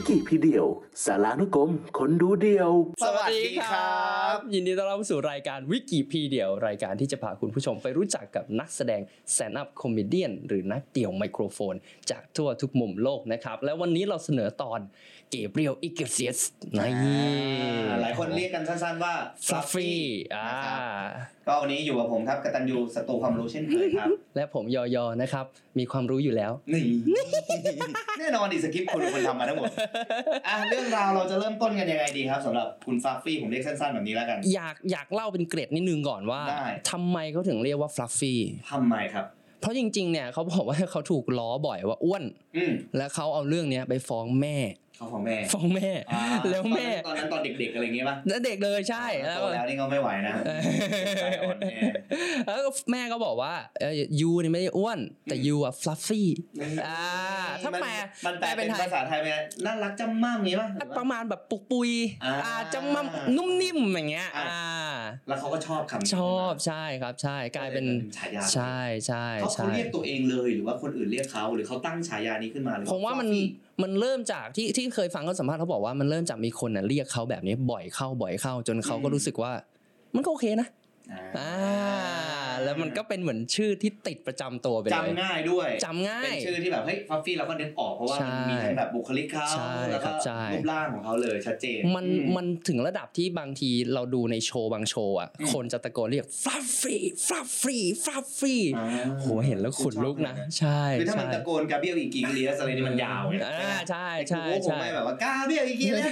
วิกิพีเดียว สารานุกรมคนดูเดียว สวัสดีครับ ยินดีต้อนรับเข้าสู่รายการวิกิพีเดียว รายการที่จะพาคุณผู้ชมไปรู้จักกับนักแสดงแ a น d ์อัพคอมเมเดียนหรือนักเดี่ยวไมโครโฟน จากทั่วทุกมุมโลกนะครับ แล้ววันนี้เราเสนอตอน เกเบรียลอิกเกเซียสนี่อ่าหลายคนเรียกกันสั้นๆว่าฟลัฟฟี่อ่านะครับก็วันนี้อยู่กับผมครับกตัญญูศัตรูความรู้เช่นเคยครับ และผมยอยอนะครับ มีความรู้อยู่แล้วนี่แน่นอนดิสคริปต์คุณเป็นคนทำมาทั้งหมดอะเรื่องราวเราจะเริ่มต้นกันยังไงดีครับสำหรับคุณฟลัฟฟี่ผมเรียกสั้นๆแบบนี้แล้วกัน อยากอยากเล่าเป็นเกร็ดนิดนึงก่อนว่าได้ทำไมเขาถึงเรียกว่าฟลัฟฟี่ทำไมครับเพราะจริงๆ เนี่ยเขาบอกว่าเขาถูกล้อบ่อยว่าอ้วนอืมแล้วเขาเอาเรื่องเนี้ยไปฟ้องแม่ เขาของแม่ฟ้องแม่อ่าแล้วแม่ตอนนั้นตอนเด็กๆอะไรอย่างเงี้ยป่ะแล้วเด็กเลยใช่แล้แล้ววแล้วนี่ก็ไม่ไหวนะเออใจอ่อนแอแล้วแม่ก็บอกว่าเออยูนี่ไม่ได้อ้วน แต่ยูอะฟลัฟฟี่อ่าถ้าแปลมันแปลเป็นภาษาไทยเป็นไงน่ารักจำม่ำงี้ป่ะหรือว่าประมาณแบบปุกปุยอ่าอ่าจะมานุ่มนิ่มอย่างเงี้ยอ่าอ่าแล้วเขาก็ชอบคำนี้ชอบใช่ครับใช่กลายเป็นฉายาใช่ใช่เขาเขาใช่เรียกตัวเองเลยหรือว่าคนอื่นเรียกเขาหรือเขาตั้งฉายานี้ขึ้นมาเลยผมว่ามัน มันเริ่มจากที่ที่เคยฟังเขาสัมภาษณ์เขาบอกว่ามันเริ่มจากมีคนน่ะเรียกเขาแบบนี้บ่อยเข้าบ่อยเข้า จนเขาก็รู้สึกว่า มันก็โอเคนะอ่าอ่า แล้วมันก็เป็นเหมือนชื่อที่ติดประจำตัวไปเลยจำง่ายด้วยจำง่ายเป็นชื่อที่แบบเฮ้ยฟลัฟฟี่เราก็นึกออกเพราะว่าใช่มันมีทั้งแบบบุคลิกเขาใช่แล้วครัก็บใช่รูปร่างของเขาเลยชัดเจนมันอืมันถึงระดับที่บางทีเราดูในโชว์บางโชว์อะอืมคนจะตะโกนเรียกฟลัฟฟี่ฟลัฟฟี่ฟลัฟฟี่อ่าโหเห็นแล้วขนลุกนะ ใช่คือถ้ามันใช่ตะโกนกาเบียลอีกิงเลียสอะไรนี่มันยาวไงอ่าใช่ใช่ใช่ผมใช่ไม่แบบว่ากาเบียลอีกิงเลีย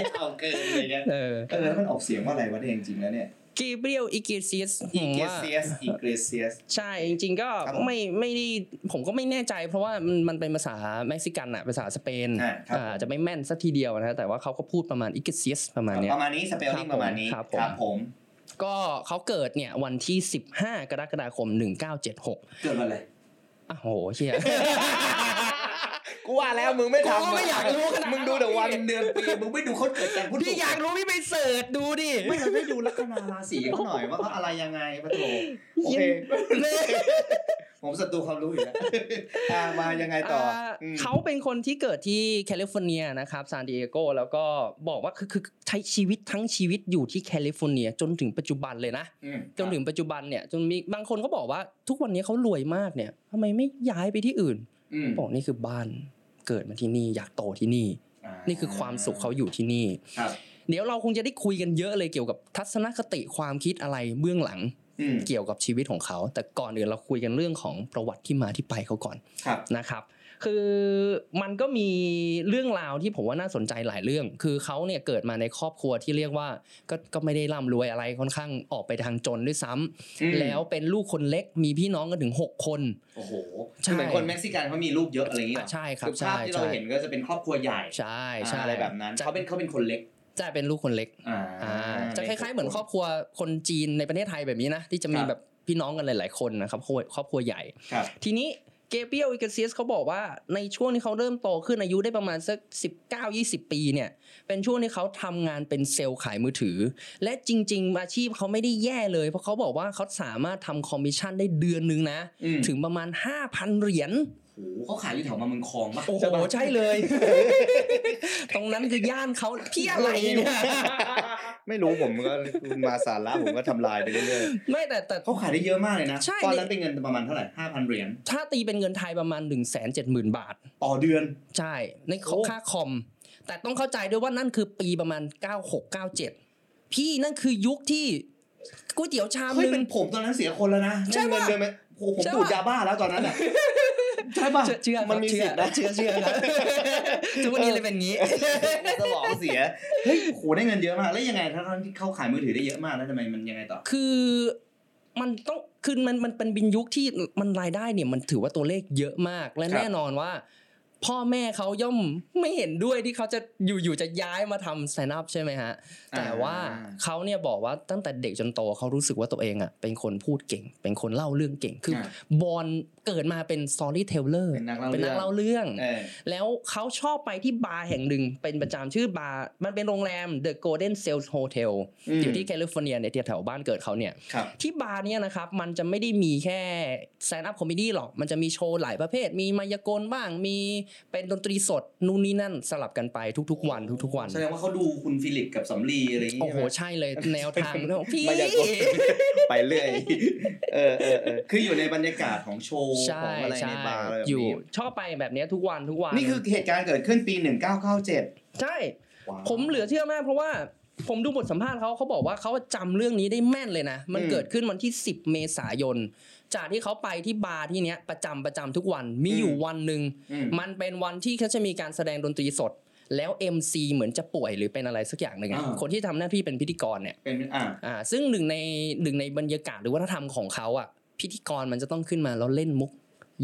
ยาวเกินอะไรเงี้ยเออเออแล้วมันออกเสียงว่าอะไรวะเนี่ยจริงๆแล้วเนี่ย กีเบรียลอิกิเซียสผอีมเกว่าเซียสอีเกเซียสใช่จริง ๆ ก็ครับผมไม่ไม่ได้ผมก็ไม่แน่ใจ เพราะว่ามันมันเป็นภาษาเม็กซิกันอะภาษาสเปนอ่าครับอ่าจะไม่แม่นสักทีเดียวนะแต่ว่าเขาก็พูดประมาณอิกิเซียสประมาณเนี้ยประมาณนี้ spelling ประมาณนี้ครับผมผมก็เขาเกิดเนี่ยวันที่ 15 กรกฎาคม 1976 เกิดวันอะไรอ้าวโหเชี่ย กูว่าแล้วมึงไม่ทำกูก็ไม่อยากรู้ขนาดนั้นมึงดูแต่วันเดือนปีมึงไม่ดูเขาเกิดการพูดพี่อยากรู้พี่ไป search ดูดิไม่เราได้ดูลัคนาราศีเขาหน่อยว่าเขาอะไรยังไงปะโถโอเคผมศัตรูความรู้อยู่แล้วอ่ามายังไงต่ออ่าอืมเขาเป็นคนที่เกิดที่แคลิฟอร์เนียนะครับซานดิเอโกแล้วก็บอกว่าคือคือใช้ชีวิตทั้งชีวิตอยู่ที่แคลิฟอร์เนียจนถึงปัจจุบันเลยนะอืมจนถึงปัจจุบันเนี่ยจนมีบางคนก็บอกว่าทุกวันนี้เขารวยมากเนี่ยทำไมไม่ย้ายไปที่อื่นอืมบอกนี่คือบ้าน เกิดมาที่นี่อยากโตที่นี่อ่านี่คือความสุขเขาอยู่ที่นี่ครับเดี๋ยวเราคงจะได้คุยกันเยอะเลยเกี่ยวกับทัศนคติความคิดอะไรเบื้องหลังอืมเกี่ยวกับชีวิตของเขา แต่ก่อนอื่นเราคุยกันเรื่องของประวัติที่มาที่ไปเขาก่อนครับนะครับ คือมันก็มีเรื่องราวที่ผมว่าน่าสนใจหลายเรื่อง คือเขาเนี่ยเกิดมาในครอบครัวที่เรียกว่าก็ก็ไม่ได้ร่ำรวยอะไรค่อนข้างออกไปทางจนด้วยซ้ำอืมแล้วเป็นลูกคนเล็กมีพี่น้องกันถึง 6 คนโอ้โหใช่คือเหมือนคนเม็กซิกันเขามีลูกเยอะอะไรอย่างเงี้ยอะใช่ครับคือภาพใช่ที่เราใช่เห็นก็จะเป็นครอบครัวใหญ่ใช่ใช่อะไรแบบนั้นจะเขาเป็นเขาเป็นคนเล็กจะเป็นลูกคนเล็กอ่าอ่าจะคล้ายๆเหมือนครอบครัวคนจีนในประเทศไทยแบบนี้นะที่จะมีครับแบบพี่น้องกันหลาย ๆ คนนะครับครอบครัวครอบครัวใหญ่ครับทีนี้ เกเปียลอิกเซียสเขาบอกว่าในช่วงที่เขาเริ่มโตขึ้นอายุได้ประมาณสัก 19-20 ปีเนี่ย เป็นช่วงที่เขาทำงานเป็นเซลส์ขายมือถือ และจริง ๆ อาชีพเขาไม่ได้แย่เลย เพราะเขาบอกว่าเขาสามารถทำคอมมิชชั่นได้เดือนนึงนะอืมถึงประมาณ 5,000 เหรียญ โอ้โหเขาขายอยู่แถวมาเมืองคลองปะโอ้โหใช่ปะใช่เลย ตรงนั้นคือย่านเขาพี่อะไรเนี่ยไม่รู้ผมก็มาสาระผมก็ทำลายไปเรื่อยไม่แต่แต่ๆเขาขายได้เยอะมากเลยนะใช่ตอนนั้นเป็นเงินประมาณเท่าไหร่ห้าพันเหรียญถ้าตีเป็นเงินไทยประมาณ1 7 0 0 0 0บาท ต่อเดือน ใช่ในโอ้ค่าคอม แต่ต้องเข้าใจด้วยว่านั่นคือปีประมาณ96 97พี่นั่นคือยุคที่ก๋วยเตี๋ยวชามเฮ้ยนึเป็นงผมตอนนั้นเสียคนแล้วนะใช่เงินปะเดือนไหมโอ้โหผมใช่ดูดปะยาบ้าแล้วตอนนั้นอะ ใช่ป่ะเชื่อเชื่อมันมีเชื่สิอทธิ์นะเชื่อเชื่อครับทุกวันนี้เลยเป็นงี้สมองเสียเฮ้ยโหได้เงินเยอะมากแล้วยังไงถ้าที่เขาขายมือถือได้เยอะมากแล้วทำไมมันยังไงต่อ คือมันต้องคือมันมันเป็นบินยุคที่มันรายได้เนี่ยมันถือว่าตัวเลขเยอะมากและครับแน่นอนว่า พ่อแม่เขาย่อมไม่เห็นด้วยที่เขาจะอยู่ๆจะย้ายมาทำ stand up ใช่ไหมฮะ แต่ว่าเขาเนี่ยบอกว่าตั้งแต่เด็กจนโตเขารู้สึกว่าตัวเองอะเป็นคนพูดเก่ง เป็นคนเล่าเรื่องเก่ง คืออาบอลเกิดมาเป็น storyteller เป็นนักเล่าเป็นนักเรื่องเล่าเรื่องเออแล้วเขาชอบไปที่บาร์แห่งหนึ่งเป็นประจำชื่อบาร์มันเป็นโรงแรม The Golden Sales Hotel อืมอยู่ที่แคลิฟอร์เนียในแถวๆบ้านเกิดเขาเนี่ยครับที่บาร์เนี่ยนะครับมันจะไม่ได้มีแค่ stand up comedy หรอกมันจะมีโชว์หลายประเภท มีมายากลบ้างมีเป็นดนตรีสดนู่นนี่นั่นสลับกันไปทุกๆ วันทุก ๆ วันแสดงว่าเขาดูคุณฟิลิปกับสำลีอะไรอย่างโอ้เงี้ยโหใช่ไหมใช่เลยแนวทางเรื่องพี่มายากลไปเรื่อยเออเออเออคืออยู่ในบรรยากาศของโชว์ใช่ของอะไรในใช่บาร์อะไรแบบอยู่นี้ชอบไปแบบเนี้ยทุกวันทุกวันนี่คือเหตุการณ์เกิดขึ้นปี 1997 ใช่ ผมเหลือเชื่อมากเพราะว่าผมดูบทสัมภาษณ์เขาเขาบอกว่าเขาจำเรื่องนี้ได้แม่นเลยนะ มันอืมเกิดขึ้นวันที่ 10 เมษายนจากที่เขาไปที่บาร์ที่เนี้ยประจำประจำทุกวันมีอยู่วันหนึ่งอืมมันเป็นวันที่เขาจะมีการแสดงดนตรีสด แล้ว MC เหมือนจะป่วยหรือเป็นอะไรสักอย่างหนึ่งอะอ่าคนที่ทำหน้าที่เป็นพิธีกรเนี่ยเป็นอ่าอ่าซึ่งหนึ่งในหนึ่งในบรรยากาศหรือวัฒนธรรมของเขาอะพิธีกรมันจะต้องขึ้นมาแล้วเล่นมุก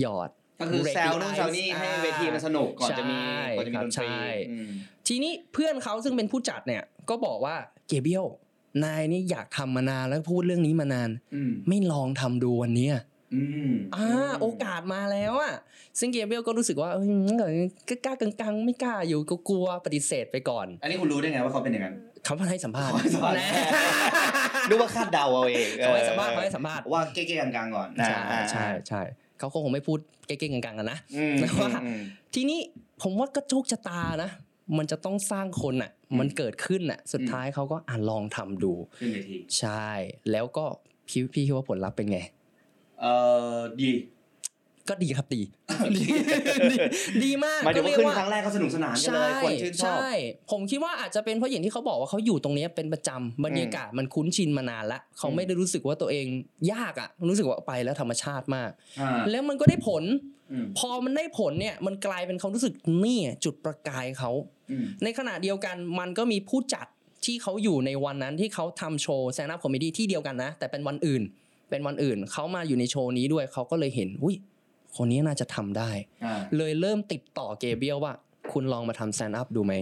หยอดก็คือ Break แซว the นู่นแซวนี่ ice ให้เวทีมันสนุกก่อนจะมีใช่ก่อนจะมีครับดนตรีใช่อืมทีนี้เพื่อนเขาซึ่งเป็นผู้จัดเนี่ยก็บอกว่าเกเบียล นายนี่อยากทำมานานแล้วพูดเรื่องนี้มานานอืมไม่ลองทำดูวันเนี้ยอืมอ่าโอกาสมาแล้วอะ ซึ่งเกเบียลก็รู้สึกว่าเอ้ยก็กล้ากลางๆ ไม่กล้าอยู่ก็กลัวปฏิเสธไปก่อน อันนี้คุณรู้ได้ไงว่าเขาเป็นอย่างนั้นเขาให้สัมภาษณ์เขาให้สัมภาษณ์นะดูว่าคาดเดาเอาเองเขาให้สัมภาษณ์เขาให้สัมภาษณ์ว่าเก๊ๆกลางๆก่อนใช่อ่าใช่ใช่เขาคงไม่พูดเก๊ๆกังๆกันนะอืมแต่ว่าอืมทีนี้ผมว่าก็โชคชะตานะ มันจะต้องสร้างคนอะอืมมันเกิดขึ้นอะ สุดท้ายเขาก็อ่านลองทำดูขึ้นเวทีใช่ แล้วก็พี่พี่คิดว่าผลลัพธ์เป็นไง เอ่อดี ก็ดีครับดีดีดีดีมากหมายถึงว่าก็ขึ้นเรียกครั้งแรกก็สนุกสนานกันเลยคนชื่นชอบใช่ ผมคิดว่าอาจจะเป็นเพราะอย่างที่เขาบอกว่าเขาอยู่ตรงเนี้ยเป็นประจำบรรยากาศมันคุ้นชินมานานละเขาอืมไม่ได้รู้สึกว่าตัวเองยากอะ รู้สึกว่าไปแล้วธรรมชาติมากอ่าแล้วมันก็ได้ผลอืมพอมันได้ผลเนี่ย มันกลายเป็นเขารู้สึกนี่จุดประกายเขาอืม ในขณะเดียวกันมันก็มีผู้จัดที่เขาอยู่ในวันนั้นที่เขาทำโชว์ stand-up comedy ที่เดียวกันนะ แต่เป็นวันอื่น เป็นวันอื่นเขามาอยู่ในโชว์นี้ด้วยเขาก็เลยเห็นอุ้ยคนนี้น่าจะทำได้อ่าเลยเริ่มติดต่อเกเบียลว่า คุณลองมาทำ stand-up ดูไหม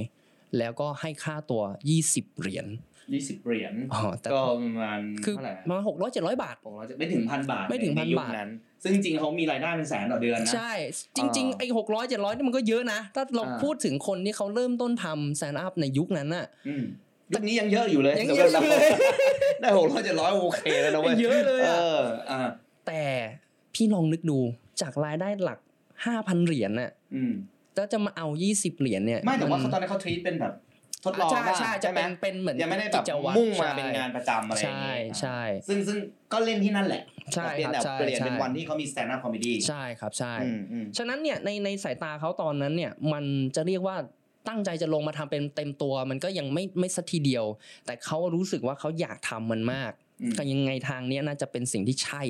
แล้วก็ให้ค่าตัว 20 เหรียญ ยี่สิบเหรียญอ๋อแต่ก็ประมาณคือเท่าไหร่ประมาหกร้อยเจ็ดร้อยบาทผมว่าจะไม่ถึงพันบาทไม่ถึงใพันยุคบาทนั้น ซึ่งจริงๆเขามีรายได้เป็นแสนต่อเดือนนะ ใช่ จริง ๆ ไอ้หกร้อยเจ็ดร้อยนี่มันก็เยอะนะ ถ้าเราอ่าพูดถึงคนที่เขาเริ่มต้นทำแซนด์อัพในยุคนั้นน่ะอืมยุคนี้ยังเยอะอยู่เลยยังเยอะอยู่เลยได้หกร้อยเจ็ดร้อยโอเคแล้วนะเว้ยเยอะเลยอะเอออ่าแต่พี่ลองนึกดูจากรายได้หลัก5,000เหรียญน่ะอืมแล้วจะมาเอา20เหรียญเนี่ยไม่แต่ว่าเขาตอนนั้นเขาทรีตเป็นแบบ ทดลองใช่บ้างใช่จะใช่ไหมเป็นเป็นเหมือนยังไม่ได้แบกิบจวัตรมุ่งมาใช่เป็นงานประจำอะไรอย่างใช่เงี้ยใช่ซึ่งซึ่งก็เล่นที่นั่นแหละใช่แต่เปลี่ยนครับแบบใช่เปลี่ยนเป็นใช่วันที่เขามี stand up comedy ใช่ครับใช่อืมอืมฉะนั้นเนี่ยในในสายตาเขาตอนนั้นเนี่ยมันจะเรียกว่าตั้งใจจะลงมาทำเป็นเต็มตัว มันก็ยังไม่ไม่สักทีเดียว แต่เขารู้สึกว่าเขาอยากทำมันมากอืมก็ยังไงทางเนี้ยน่าจะเป็นสิ่งที่ใช่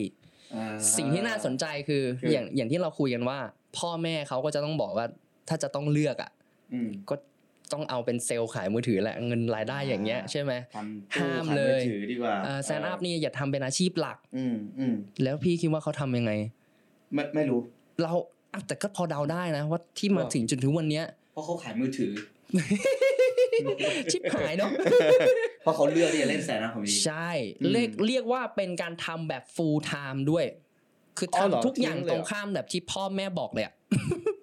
อ่าสิ่งที่น่าสนใจคือคืออย่างอย่างที่เราคุยกันว่า พ่อแม่เขาก็จะต้องบอกว่าถ้าจะต้องเลือกอะอืมก็ ต้องเอาเป็นเซลล์ขายมือถือแหละเงินรายได้อย่างเงี้ยใช่ไหมทำตู้ห้ามขายเลมือยถือดีกว่าstand-up นี่อย่าทำเป็นอาชีพหลัก อืมอืมแล้วพี่คิดว่าเขาทำยังไง ไม่ไม่รู้ เราอะแต่ก็พอเดาได้นะว่าที่มาว่าถึงจนถึงวันเนี้ยเพราะเขาขายมือถือ ชิบหายเนาะเพราะเขาเลือกที่จะเล่น stand-up comedy ใช่อืมเรียกเรียกว่าเป็นการทำแบบ full time ด้วย คืออ๋อเหรอทำทุกอย่างทิ้งเลยตเหรรองข้ามแบบที่พ่อแม่บอกเลยอะ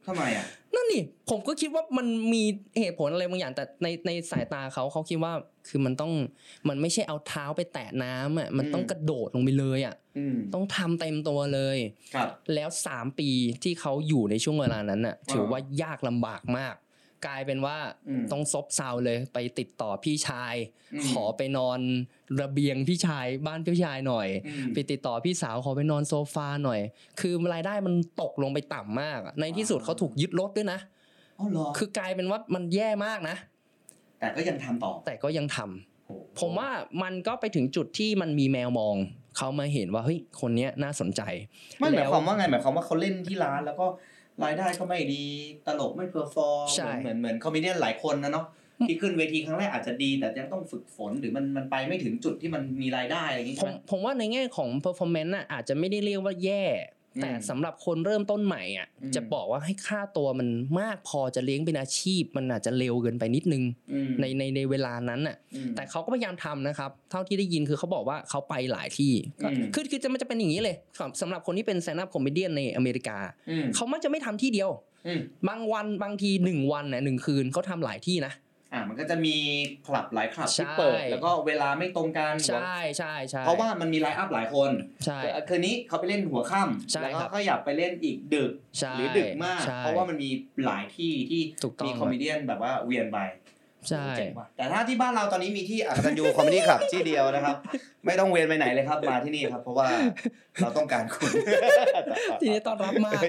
ทำไมอะนั่นนี่ผมก็คิดว่ามันมีเหตุผลอะไรบางอย่างแต่ในในสายตาเขาเขาคิดว่าคือมันต้องมันไม่ใช่เอาเท้าไปแตะน้ำอะมันต้องอืมกระโดดลงไปเลยอะอืมต้องทำเต็มตัวเลยครับ แล้วสามปีที่เขาอยู่ในช่วงเวลานั้นน่ะอ่าถือว่ายากลำบากมาก กลายเป็นว่าอืมต้องซบเซาเลยไปติดต่อพี่ชายอืมขอไปนอนระเบียงพี่ชายบ้านพี่ชายหน่อยอืมไปติดต่อพี่สาวขอไปนอนโซฟาหน่อย คือรายได้มันตกลงไปต่ำมากอะในที่สุดเขาถูกยึดรถด้วยนะอ๋อเหรอคือกลายเป็นว่ามันแย่มากนะ แต่ก็ยังทำต่อ แต่ก็ยังทำโอ้โหผมว่ามันก็ไปถึงจุดที่มันมีแมวมองเขามาเห็นว่าเฮ้ยคนเนี้ยน่าสนใจไม่หมายแล้วความว่าไงหมายความว่าเขาเล่นที่ร้านแล้วก็ รายได้ก็ไม่ดีตลกไม่ perform ใช่เหมือนเหมือน comedy หลายคนนะเนาะที่ขึ้นเวทีครั้งแรกอาจจะดี แต่ยังต้องฝึกฝนหรือมันมันไปไม่ถึงจุดที่มันมีรายได้อะไรอย่างงี้ผใช่มไหมผมว่าในแง่ของ performance น่ะอาจจะไม่ได้เรียกว่าแย่อืม แต่สำหรับคนเริ่มต้นใหม่อะอืมจะบอกว่าให้ค่าตัวมันมากพอจะเลี้ยงเป็นอาชีพ มันอาจจะเร็วเกินไปนิดนึงอืมในในในเวลานั้นน่ะอืมแต่เขาก็พยายามทำนะครับ เท่าที่ได้ยินคือเขาบอกว่าเขาไปหลายที่ก็อืมคือคือจะมันจะเป็นอย่างนี้เลยสำสำหรับคนที่เป็น stand-up comedy ในอเมริกาอืมเขามักจะไม่ทำที่เดียวอืมบางวันบางทีหนึ่งวันน่ะหนึ่งคืนเขาทำหลายที่นะ อ่ามันก็จะมีคลับหลายคลับที่ใช่เปิดแล้วก็เวลาไม่ตรงกันใช่ใช่ใช่เพราะว่ามันมี line-up หลายคนใช่คืนนี้เขาไปเล่นหัวค่ใช่ำแล้วก็ครับก็อยากไปเล่นอีกดึกใช่หรือดึกมากใช่เพราะว่ามันมีหลายที่ที่ถูกต้องมี comedy แบบว่าเวียนไป ใช่เจ๋งว่ะแต่ถ้าที่บ้านเราตอนนี้มีที่อกตัญญู Comedy Club ที่เดียวนะครับ ไม่ต้องเวียนไปไหนเลยครับ มาที่นี่ครับ เพราะว่าเราต้องการคุณทีนี้ต้อนรับมาก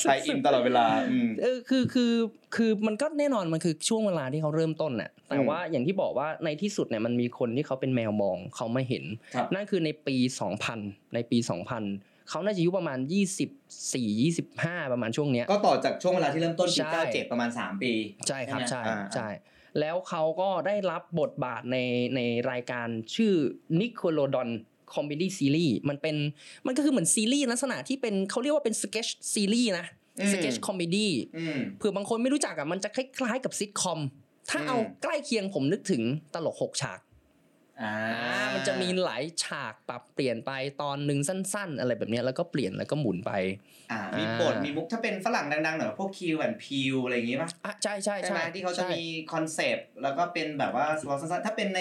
tie-in ตลอดเวลาอืมเออคือคือคือมันก็แน่นอนมันคือช่วงเวลาที่เขาเริ่มต้นน่ะ แต่อืมว่าอย่างที่บอกว่าในที่สุดเนี่ยมันมีคนที่เขาเป็นแมวมองเข้ามาเห็นครับนั่นคือในปี 2000 ในปี 2000เขาน่าจะอายุประมาณ 24 25 ประมาณช่วงเนี้ยก็ต่อจากช่วงเวลาที่เริ่มต้นปีใช่97 ประมาณ 3 ปี ใช่ครับใช่ใช่ไหมอ่าใช่ แล้วเขาก็ได้รับบทบาทในในรายการชื่อ n i c o l o d o n Comedy Series มันเป็นมันก็คือเหมือนซีรีส์ลักษณะที่เป็นเขาเรียกว่าเป็นสเก t ซีรีส์นะสเก t คอมเมดี้อืมเผื่อบางคนไม่รู้จักอะมันจะคล้ายๆกับซิทคอมถ้าอืมเอาใกล้เคียงผมนึกถึงตลกหกฉากอ่าอ่า มันจะมีหลายฉากปรับเปลี่ยนไปตอนหนึ่งสั้น ๆ อะไรแบบเนี้ยแล้วก็เปลี่ยนแล้วก็หมุนไปอ่ามีบทมีมุกถ้าเป็นฝรั่งดังๆหน่อยพวก Key and Peele อะไรอย่างงี้ป่ะอะใช่ใช่ใช่ไหมใช่ที่เขาจะใช่มีคอนเซปต์แล้วก็เป็นแบบว่าสโลสั้นๆถ้าเป็นใน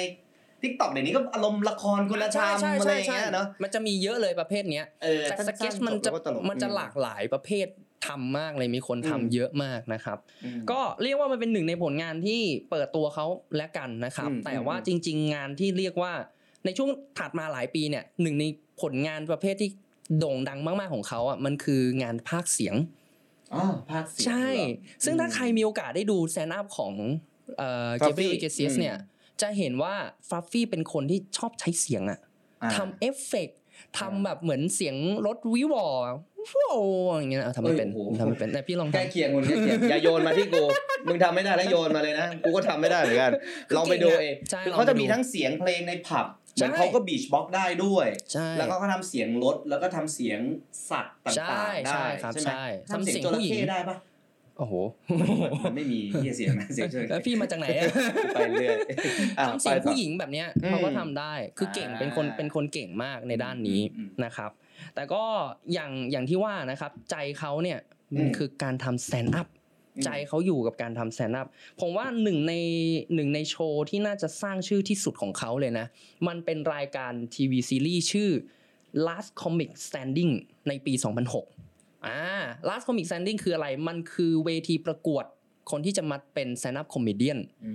TikTok เดี๋ยวนี้ก็อารมณ์ละครคุณธรรมใช่อะไรใช่อย่างใช่เงี้ยเนาะมันจะมีเยอะเลยประเภทเนี้ยเออจากสสั้นๆมันจะแล้วก็ตลกมันจะหลากหลายประเภท ทำมากเลยมีคนทำอืมเยอะมากนะครับอืมก็เรียกว่ามันเป็นหนึ่งในผลงานที่เปิดตัวเขาและกันนะครับอืมแต่ว่าอืมจริง ๆ งานที่เรียกว่าในช่วงถัดมาหลายปีเนี่ยหนึ่งในผลงานประเภทที่โด่งดังมากๆของเขาอะมันคืองานพากย์เสียงอ๋อพากย์เสียงใช่เหรอซึ่งถ้าใครมีโอกาสได้ดู stand up ของเอ่อเจฟ Fluffy ฟี่เกซิสอืมเนี่ยจะเห็นว่าฟ u ฟฟี่เป็นคนที่ชอบใช้เสียงอะอ่าทำเอฟเฟกต์ ทำแบบเหมือนเสียงรถวิวอว้าวอย่างเงี้ยเอาทำไม่เป็นเอ้ยโอ้โหทำไม่เป็นแต่พี่ลองใกล้ทำเคียงคุณใกล้เคียงอย่าโยนมาที่กูมึงทำไม่ได้แล้วโยนมาเลยนะกูก็ทำไม่ได้เหมือนกันลองไปดูเองใช่คือลเขาองไปจะมีดูทั้งเสียงเพลงในผับเหมือนใช่เขาก็บีชบ็อกได้ด้วยใช่แล้วก็เขาทำเสียงรถแล้วก็ทำเสียงสัตว์ต่างๆใช่ได้ใช่ครับไหมใช่ทำเสียงทำเสียงจระผู้หญิเข้งได้ปะ โอ้โหมันไม่มีเหี้ยเสียงนะเสียงจระแล้วเข้พี่มาจากไหนอะไปเรื่อยอะทำเสียงไปต่อผู้หญิงแบบเนี้ยอืมเขาก็ทำได้คือเก่งอ่าเป็นคนเป็นคนเก่งมากในด้านนี้อืมนะครับ แต่ก็อย่างอย่างที่ว่านะครับ ใจเขาเนี่ยอืมมันคือการทำ stand up อืมใจเขาอยู่กับการทำ stand up ผมว่าหนึ่งในหนึ่งในโชว์ที่น่าจะสร้างชื่อที่สุดของเขาเลยนะ มันเป็นรายการทีวีซีรีส์ชื่อ Last Comic Standing ในปี 2006 อ่า Last Comic Standing คืออะไร มันคือเวทีประกวดคนที่จะมาเป็น stand up comedian อื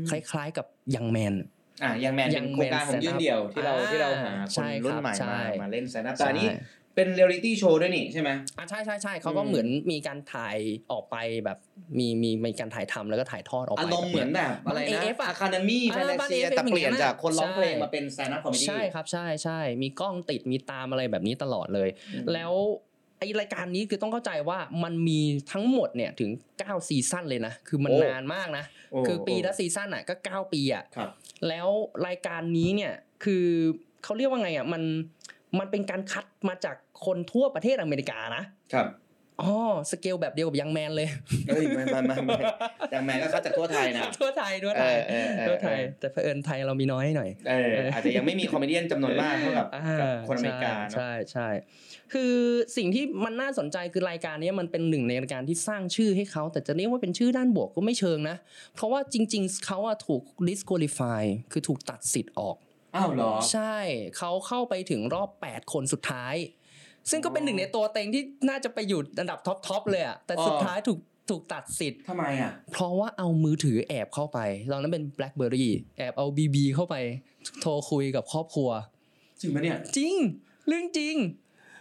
มคล้ายๆกับยังแมนอะยังแมนเป็นโครงการของยืนเดี่ยวที่เราอ่าที่เราหาคใช่นครับรุ่นใหม่ใช่มามาเล่น stand up ใช่แต่อันนี้เป็นเรียลลิตี้โชว์ด้วยนี่ใช่ไหมอะใช่ใช่ใช่เขาก็อืมเหมือนมีการถ่ายออกไปแบบมีมีมีการถ่ายทำแล้วก็ถ่ายทอดออกไปอารมณ์เหมือนแบบอะไรนะ AF อะ Academy อ่า Fantasia AF แต่เปลี่ยนอย่างนั้นอะจากคนร้องเพลงใช่มาเป็น stand up comedy ใช่ครับใช่ใช่มีกล้องติดมีตามอะไรแบบนี้ตลอดเลย แล้วไอรายการนี้คือต้องเข้าใจว่ามันมีทั้งหมดเนี่ยถึง 9 ซีซั่นเลยนะ คือมันโอ้นานมากนะโอ้คือปีละซีซั่นอะก็ 9 ปีอะครับแล้วรายการนี้เนี่ยคือเขาเรียกว่าไงอะมันมันเป็นการคัดมาจากคนทั่วประเทศอเมริกานะครับ อ๋อสเกลแบบเดียวกับยังแมนเลยเอ้ยไม่ไม่ไม่ไม่ยังแมนก็คัดจากทั่วไทยนะทั่วไทยทั่วไทยเออเออเออทั่วไทย แต่เผอิญไทยเรามีน้อยหน่อยเอออาจจะยังไม่มี comedy จำนวนมากเท่ากับอ่ากับคนอเมริกาเนอะใช่ใช่คือสิ่งที่มันน่าสนใจคือรายการนี้มันเป็นหนึ่งในรายการที่สร้างชื่อให้เขา แต่จะเรียกว่าเป็นชื่อด้านบวกก็ไม่เชิงนะ เพราะว่าจริง ๆเขาอะถูก disqualify คือถูกตัดสิทธิ์ออกอ้าวเหรอใช่เขาเข้าไปถึงรอบ 8 คนสุดท้าย ซึ่งก็เป็นหนึ่งในตัวเต็งที่น่าจะไปอยู่อันดับท็อปทอปเลยอะแต่สุดท้ายถูกถูกตัดสิทธิ์ทำไมอะ เพราะว่าเอามือถือแอบเข้าไป ตอนนั้นเป็น BlackBerry แอบเอา BB เข้าไป โทรคุยกับครอบครัว จริงปะเนี่ย จริง เรื่องจริง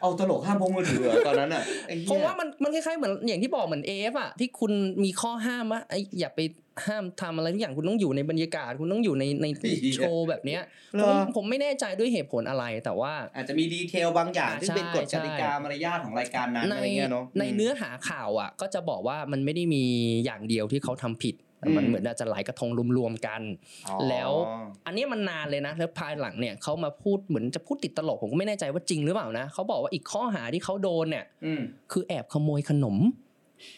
เอาตลกห้ามพกมือถือเหรอตอนนั้นอะไอ้หี้ยเพราะว่ามันมันคล้ายๆเหมือนอย่างที่บอกเหมือน AF อะที่คุณมีข้อห้ามว่าไอ้อย่าไป ห้ามทำอะไรทุกอย่างคุณต้องอยู่ในบรรยากาศ คุณต้องอยู่ในในโชว์แบบเนี้ยเหรผมอผมไม่แน่ใจด้วยเหตุผลอะไรแต่ว่า อาจจะมีดีเทลบางอย่างอ่าที่เป็นกฎใช่กติกามารยาทของรายการนั้นในอะไรเงี้ยเนาะในเนื้อหาข่าวอะ ก็จะบอกว่ามันไม่ได้มีอย่างเดียวที่เขาทำผิดแต่มันอืมเหมือนอาจจะหลายกระทงรวมๆกันอ๋อแล้วอันนี้มันนานเลยนะแล้วภายหลังเนี่ยเขามาพูดเหมือนจะพูดติดตลกผมก็ไม่แน่ใจว่าจริงหรือเปล่านะเขาบอกว่าอีกข้อหาที่เขาโดนเนี่ยอืมคือแอบขโมยขนม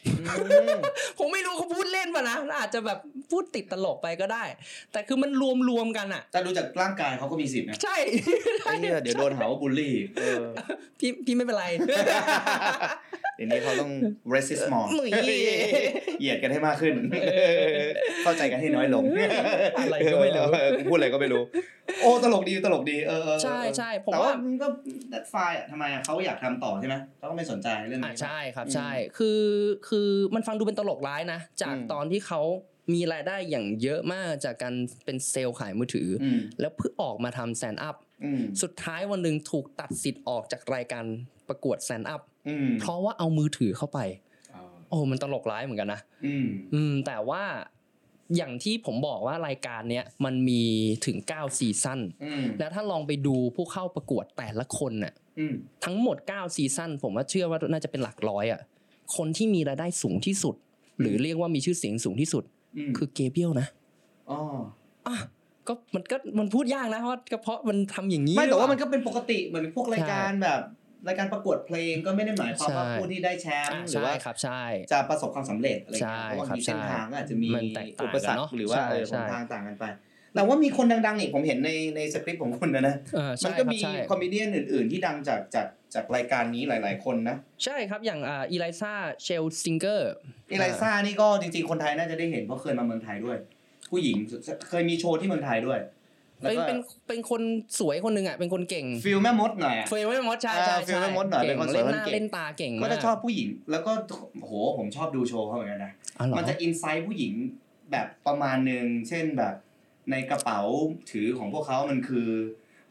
อืมผมไม่รู้เขาพูดเล่น ป่ะนะอาจจะแบบพูดติดตลกไปก็ได้ แต่คือมันรวมรวมๆกันอะแต่ดูจากร่างกายเขาก็มีสิทธิ์นะใช่ไอ้เหี้ยเดี๋ยวโดนหาว่าบูลลี่เออพี่พี่ไม่เป็นไรเดี๋ยวนี้เขาต้อง resist more หนุ่ยเหยียดกันให้มากขึ้น เข้าใจกันให้น้อยลง อะไรก็ไม่รู้เออกูพูดอะไรก็ไม่รู้ โอ้ตลกดีตลกดีเออเออเออใช่ใช่ผมแต่ว่าว่ามันก็ that fine อะทำไมอะเขาอยากทำต่อใช่ไหมเขาก็ไม่สนใจเรื่องอะนี้ใช่ครับอืมใช่คือคือมันฟังดูเป็นตลกร้ายนะ จากอืมตอนที่เขามีรายได้อย่างเยอะมากจากการเป็นเซลล์ขายมือถือออืมแล้วเพิ่งออกมาทำแซนด์อัพอืมสุดท้ายวันหนึ่งถูกตัดสิทธิ์ออกจากรายการประกวดแซนด์อัพอืมเพราะว่าเอามือถือเข้าไปโอ้มันตลกร้ายเหมือนกันนะอืมอืมแต่ว่าอย่างที่ผมบอกว่ารายการเนี้ยมันมีถึง9ซีซั่นอืมแล้วถ้าลองไปดูผู้เข้าประกวดแต่ละคนน่ะอืมทั้งหมด9ซีซั่นผมว่าเชื่อว่าน่าจะเป็นหลักร้อยอะคนที่มีรายได้สูงที่สุด หรือเรียกว่ามีชื่อเสียงสูงที่สุดอืมคือเกเบียลนะอ๋ออะก็มันก็มันพูดยากนะเพราะก็เพราะมันทำอย่างนี้ไม่แต่ว่าหรือเปล่มันก็เป็นปกติเหมือนพวกรายการแบบรายการประกวดเพลงก็ไม่ได้หมายความว่าใช่ผู้ที่ได้แชมอะป์หรือใช่ว่าครับใช่จะประสบความสำเร็จอะไรใช่เงี้ยเพราะบางครับทีเส้นใช่ทางก็อาจจะมีมันแตกต่างอุปสรรกันเนคอะหรือว่าใช่เออใช่หนทางต่างกันไปแต่ว่ามีคนดังๆอีกผมเห็นในในสคริปต์ของคุณนะนะเออมัใช่นก็ครับมีใช่คอมเมเดี้อื่น ๆ ที่ดังจากจาก จากรายการนี้หลาย ๆ คนนะ ใช่ครับอย่างอ่าอีไลซ่าเชลซิงเกอร์อีไลซ่านี่ก็จริง ๆ คนไทยน่าจะได้เห็นเพราะเคยมาเมืองไทยด้วย ผู้หญิงเคยมีโชว์ที่เมืองไทยด้วยแล้วเป็นก็เป็นเป็นคนสวยคนหนึ่งอะเป็นคนเก่งฟิลแม่มดหน่อยอะเฟย์ไม่มดใช่อ่าใช่ฟีลไม่มดหน่อยเป็นคนสวยเล่นคนหน้าเก่งเล่นตาเก่งก็มากจะชอบผู้หญิง แล้วก็โหผมชอบดูโชว์เขาเหมือนกันนะอ๋อเหรอมันจะอินไซต์ผู้หญิงแบบประมาณหนึ่งเช่นแบบในกระเป๋าถือของพวกเขามันคือ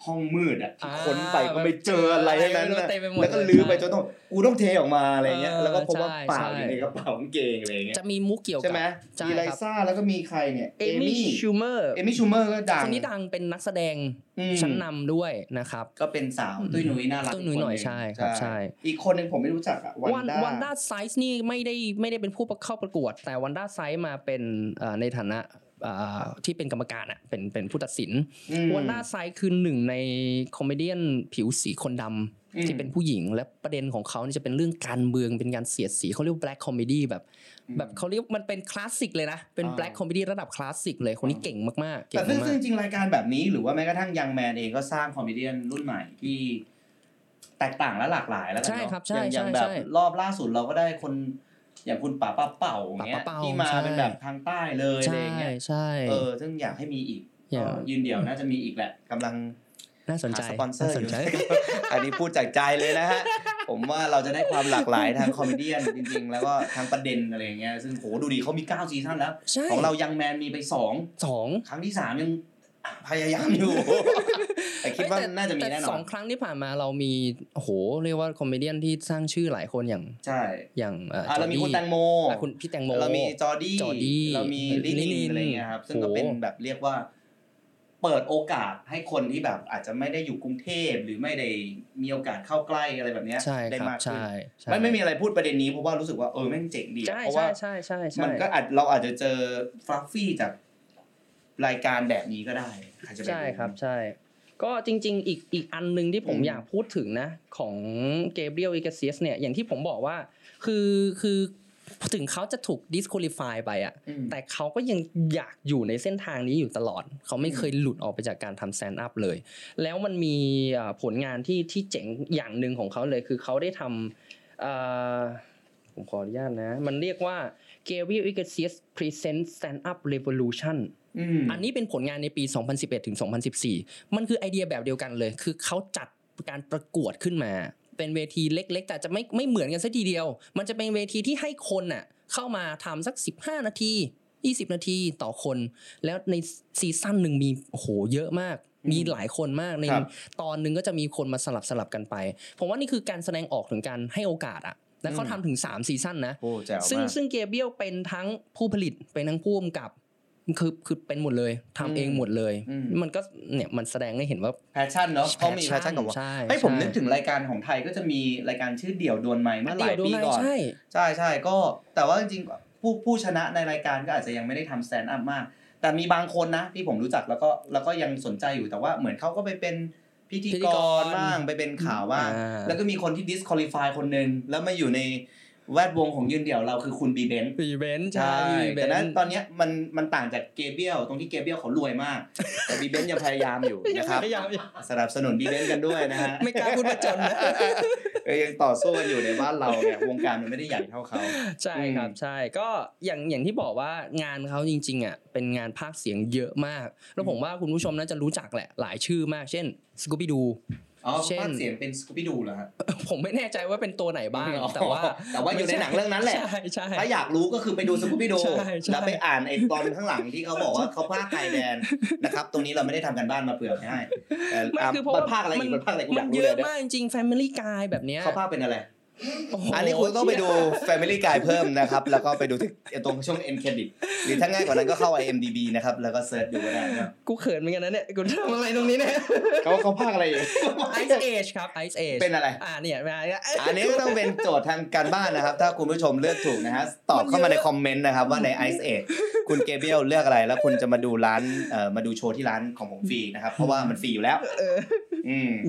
ห้องมืดอะที่ค้นไปก็ไม่เจออะไรทั้งนั้นม่น่ะเต็มไปหมดแล้วก็ลือไปจนต้องกูต้องเทออกมาอะไรเงี้ยเออแล้วก็พบว่าใช่เปล่าใช่อยู่ในกระเป๋ากางเกงอะไรเงี้ยจะมีมุกเกี่ยวกัใช่ไหมใช่อีไลครับซ่าแล้วก็มีใครเนี่ยเอมี่ชูเมอร์เอมี่ชูเมอร์ก็ดังคนนี้ดังเป็นนักแสดงอืมชั้นนำด้วยนะครับ ก็เป็นสาวตุ้ยนุ้ยน่ารักตุ้ยนุ้ยหน่อยใช่ครับใช่อีกคนหนึ่งผมไม่รู้จักอะวันวันด้าวันด้าไซส์นี่ไม่ได้ไม่ได้เป็นผู้เข้าประกวด แต่วันด้าไซส์มาเป็นเอ่อในฐานะเอ่อ ที่เป็นกรรมการอะเป็นเป็นผู้ตัดสินอืมวันด้าไซส์คือหนึ่งใน comedian ผิวสีคนดำอืมที่เป็นผู้หญิงและประเด็นของเขานี่จะเป็นเรื่องการเมืองเป็นการเสียดสีเขาเรียกว่า black comedy แบบ แบบเขาเรียกมันเป็นคลาสสิกเลยนะ เป็นอ่า black comedy ระดับคลาสสิกเลยคนนี้เก่งมากๆเก่แต่งซึ่งมาซึ่งกจริงๆรายการแบบนี้หรือว่าแม้กระทั่งยังแมนเองก็สร้าง comedian รุ่นใหม่ที่แตกต่างและหลากหลายแล้วกันใช่เนาะครับใช่อย่างอย่างใช่แบบใช่รอบล่าสุดเราก็ได้คน อย่างคุณป๋าป้าเป่าอย่างเงี้ยป๋าป้าเป่าที่มาใช่เป็นแบบทางใต้เลยอะไรใช่อย่างเงี้ยใช่เออซึ่งอยากให้มีอีกอยากก็ยืนเดี่ยวน่าจะมีอีกแหละกำลังน่าสนใจหาสปอนเซอร์น่าสอนยู่ใจอันนี้พูดจากใจเลยนะฮะ ผมว่าเราจะได้ความหลากหลายทาง comedy จริงๆ แล้วก็ทางประเด็นอะไรอย่างเงี้ยซึ่งโหดูดีเขามี9ซีซั่นแล้วใช่ของเรายังแมนมีไปสองสองครั้งที่สามยัง พยายามอยู่แต่คิดว่าเอ้ยแต่น่าจะมีแต่แน่นสออนงครั้งที่ผ่านมาเรามีโอ้โหเรียกว่า comedian ที่สร้างชื่อหลายคนอย่างใช่อย่างเอ่ออะเรามีคุณแตงโมอะคุณพี่แตงโมเรามีจอร์ดี้จอร์ดี้เรามีลิลิลิลินนอะไรเงี้ยครับซึ่งก็โหเป็นแบบเรียกว่า เปิดโอกาสให้คนที่แบบอาจจะไม่ได้อยู่กรุงเทพหรือไม่ได้มีโอกาสเข้าใกล้อะไรแบบเนี้ยใช่ได้ครับมากขึ้นใช่ใช่ไม่ไม่มีอะไรพูดประเด็นนี้เพราะว่ารู้สึกว่าเออแม่งเจ๋งดีอะใช่เพราะใช่ว่าใช่ใช่ใช่มันก็อาจเราอาจจะเจอฟลัฟฟี่จาก รายการแบบนี้ก็ได้ใครจะไปใช่ครับใช่ ก็จริง ๆ อีกอีกอันหนึ่งที่ผมอืมอยากพูดถึงนะ ของเกเบรียลอิเกลเซียสเนี่ยอย่างที่ผมบอกว่า คือคือถึงเขาจะถูก disqualify ไปอะอืมแต่เขาก็ยังอยากอยู่ในเส้นทางนี้อยู่ตลอด เขาไม่เคยหลุดออกไปจากการทำ stand up เลย แล้วมันมีเอ่อผลงานที่ที่เจ๋งอย่างหนึ่งของเขาเลย คือเขาได้ทำเอ่อผมขออนุญาตนะ มันเรียกว่า Gabriel Iglesias Presents Stand Up Revolution อืมอันนี้เป็นผลงานในปี 2011ถึง2014 มันคือไอเดียแบบเดียวกันเลย คือเขาจัดการประกวดขึ้นมา เป็นเวทีเล็ก ๆ แต่จะไม่ไม่เหมือนกันสัทีเดียว มันจะเป็นเวทีที่ให้คนน่ะเข้ามาทำสัก 15 นาที 20 นาทีต่อคน แล้วในซีซั่นหนึ่งมีโอ้โหเยอะมาก มีหลายคนมากในครับตอนหนึ่งก็จะมีคนมาสลับสลับกันไป ผมว่านี่คือการแสดงออกถึงการให้โอกาสอะและเขาทำถึง 3 ซีซั่นนะโอ้แจ๋วซึ่งมากซึ่งเกเบียลเป็นทั้งผู้ผลิต เป็นทั้งผู้กำกับ คือคือเป็นหมดเลยทำเองหมดเลยอืมมันก็เนี่ยมันแสดงให้เห็นว่า passion เนาะเขามี passion กับว่าใช่ให้ยผมใช่นึกถึงรายการของไทยก็จะมีรายการชื่อเดี่ยวดวลไม้เมื่อหลายเดี๋วปีดูก่อน ใช่ใช่ใช่ก็แต่ว่าจริงๆผู้ผู้ชนะในรายการก็อาจจะยังไม่ได้ทำแ t นด์อัพมาก แต่มีบางคนนะที่ผมรู้จักแล้วก็แล้วก็ยังสนใจอยู่แต่ว่าเหมือนเขาก็ไปเป็นพิธีพิธีกกรรบ้างไปเป็นข่าวบ้างอ่าแล้วก็มีคนที่ disqualify คนหนึ่งแล้วมาอยู่ใน แวดวงของยืนเดี่ยวเราคือคุณบีเบนบีเบนซ์ใช่ใช่บีเบแต่นนั้นซ์ตอนเนี้ยมันมันต่างจากเกเบียลตรงที่เกเบียลเขารวยมาก แต่บีเบนยังพยายามอยู่นะครับพยายามสนับสนุนบีเบนกันด้วยนะฮะไม่กล้าพูดว่าจนนะเออยังต่อสู้กันอยู่ในบ้านเราเนี่ยวงการมันไม่ได้ใหญ่เท่าเขาใช่ครับอืมใช่ก็อย่างอย่างที่บอกว่างานเขาจริงๆอะเป็นงานภาคเสียงเยอะมาก แล้วผมว่าคุณผู้ชมน่าจะรู้จักแหละหลายชื่อมาก เช่นสกู b ี d ดู อ๋อเช่นภาคเสียงเป็นสกูปี้ดูเหรอฮะผมไม่แน่ใจว่าเป็นตัวไหนบ้างอ๋อแต่ว่า แต่ว่าอยู่ในหนังเรื่องนั้นแหละใช่ใช่ถ้าอยากรู้ก็คือไปดูสกูปี้ดูใช่ใช่แล้วไปอ่านไอ้ตอนข้างหลังที่เขาบอกว่าเขาภาคไทยแดนนะครับตรงนี้เราไม่ได้ทำกันบ้านมาเผื่อให้แต่ไม่อะคือเพราะมัว่านภาคอะไรอีกมันภาคอะไรกูอมัยานกรู้เยเลยอะเนี่ยมากจริงๆ Family Guy แบบเนี้ยเขาภาคเป็นอะไรโโห อันนี้คุณต้องไปดู Family Guy เพิ่มนะครับ แล้วก็ไปดูที่ตรงช่วง end credit หรือถ้าง่ายกว่านั้นก็เข้า IMDb นะครับ แล้วก็เซิร์ชดูก็ได้นะกูเขินเหมือนกันนะเนี่ยกูทำอะไรตรงนี้เนี่ยเขาเขาภาคอะไรอีก Ice Age ครับ Ice Age เป็นอะไร อ่าเนี่ยมาแล้วอันนี้ก็ต้องเป็นโจทย์ทางการบ้านนะครับ ถ้าคุณผู้ชมเลือกถูกนะฮะตอบเข้ามาในคอมเมนต์นะครับว่าใน Ice Age คุณเกเบรียลเลือกอะไร แล้วคุณจะมาดูร้านเอ่อมาดูโชว์ที่ร้านของผมฟรีนะครับเพราะว่ามันฟรีอยู่แล้วเอออืม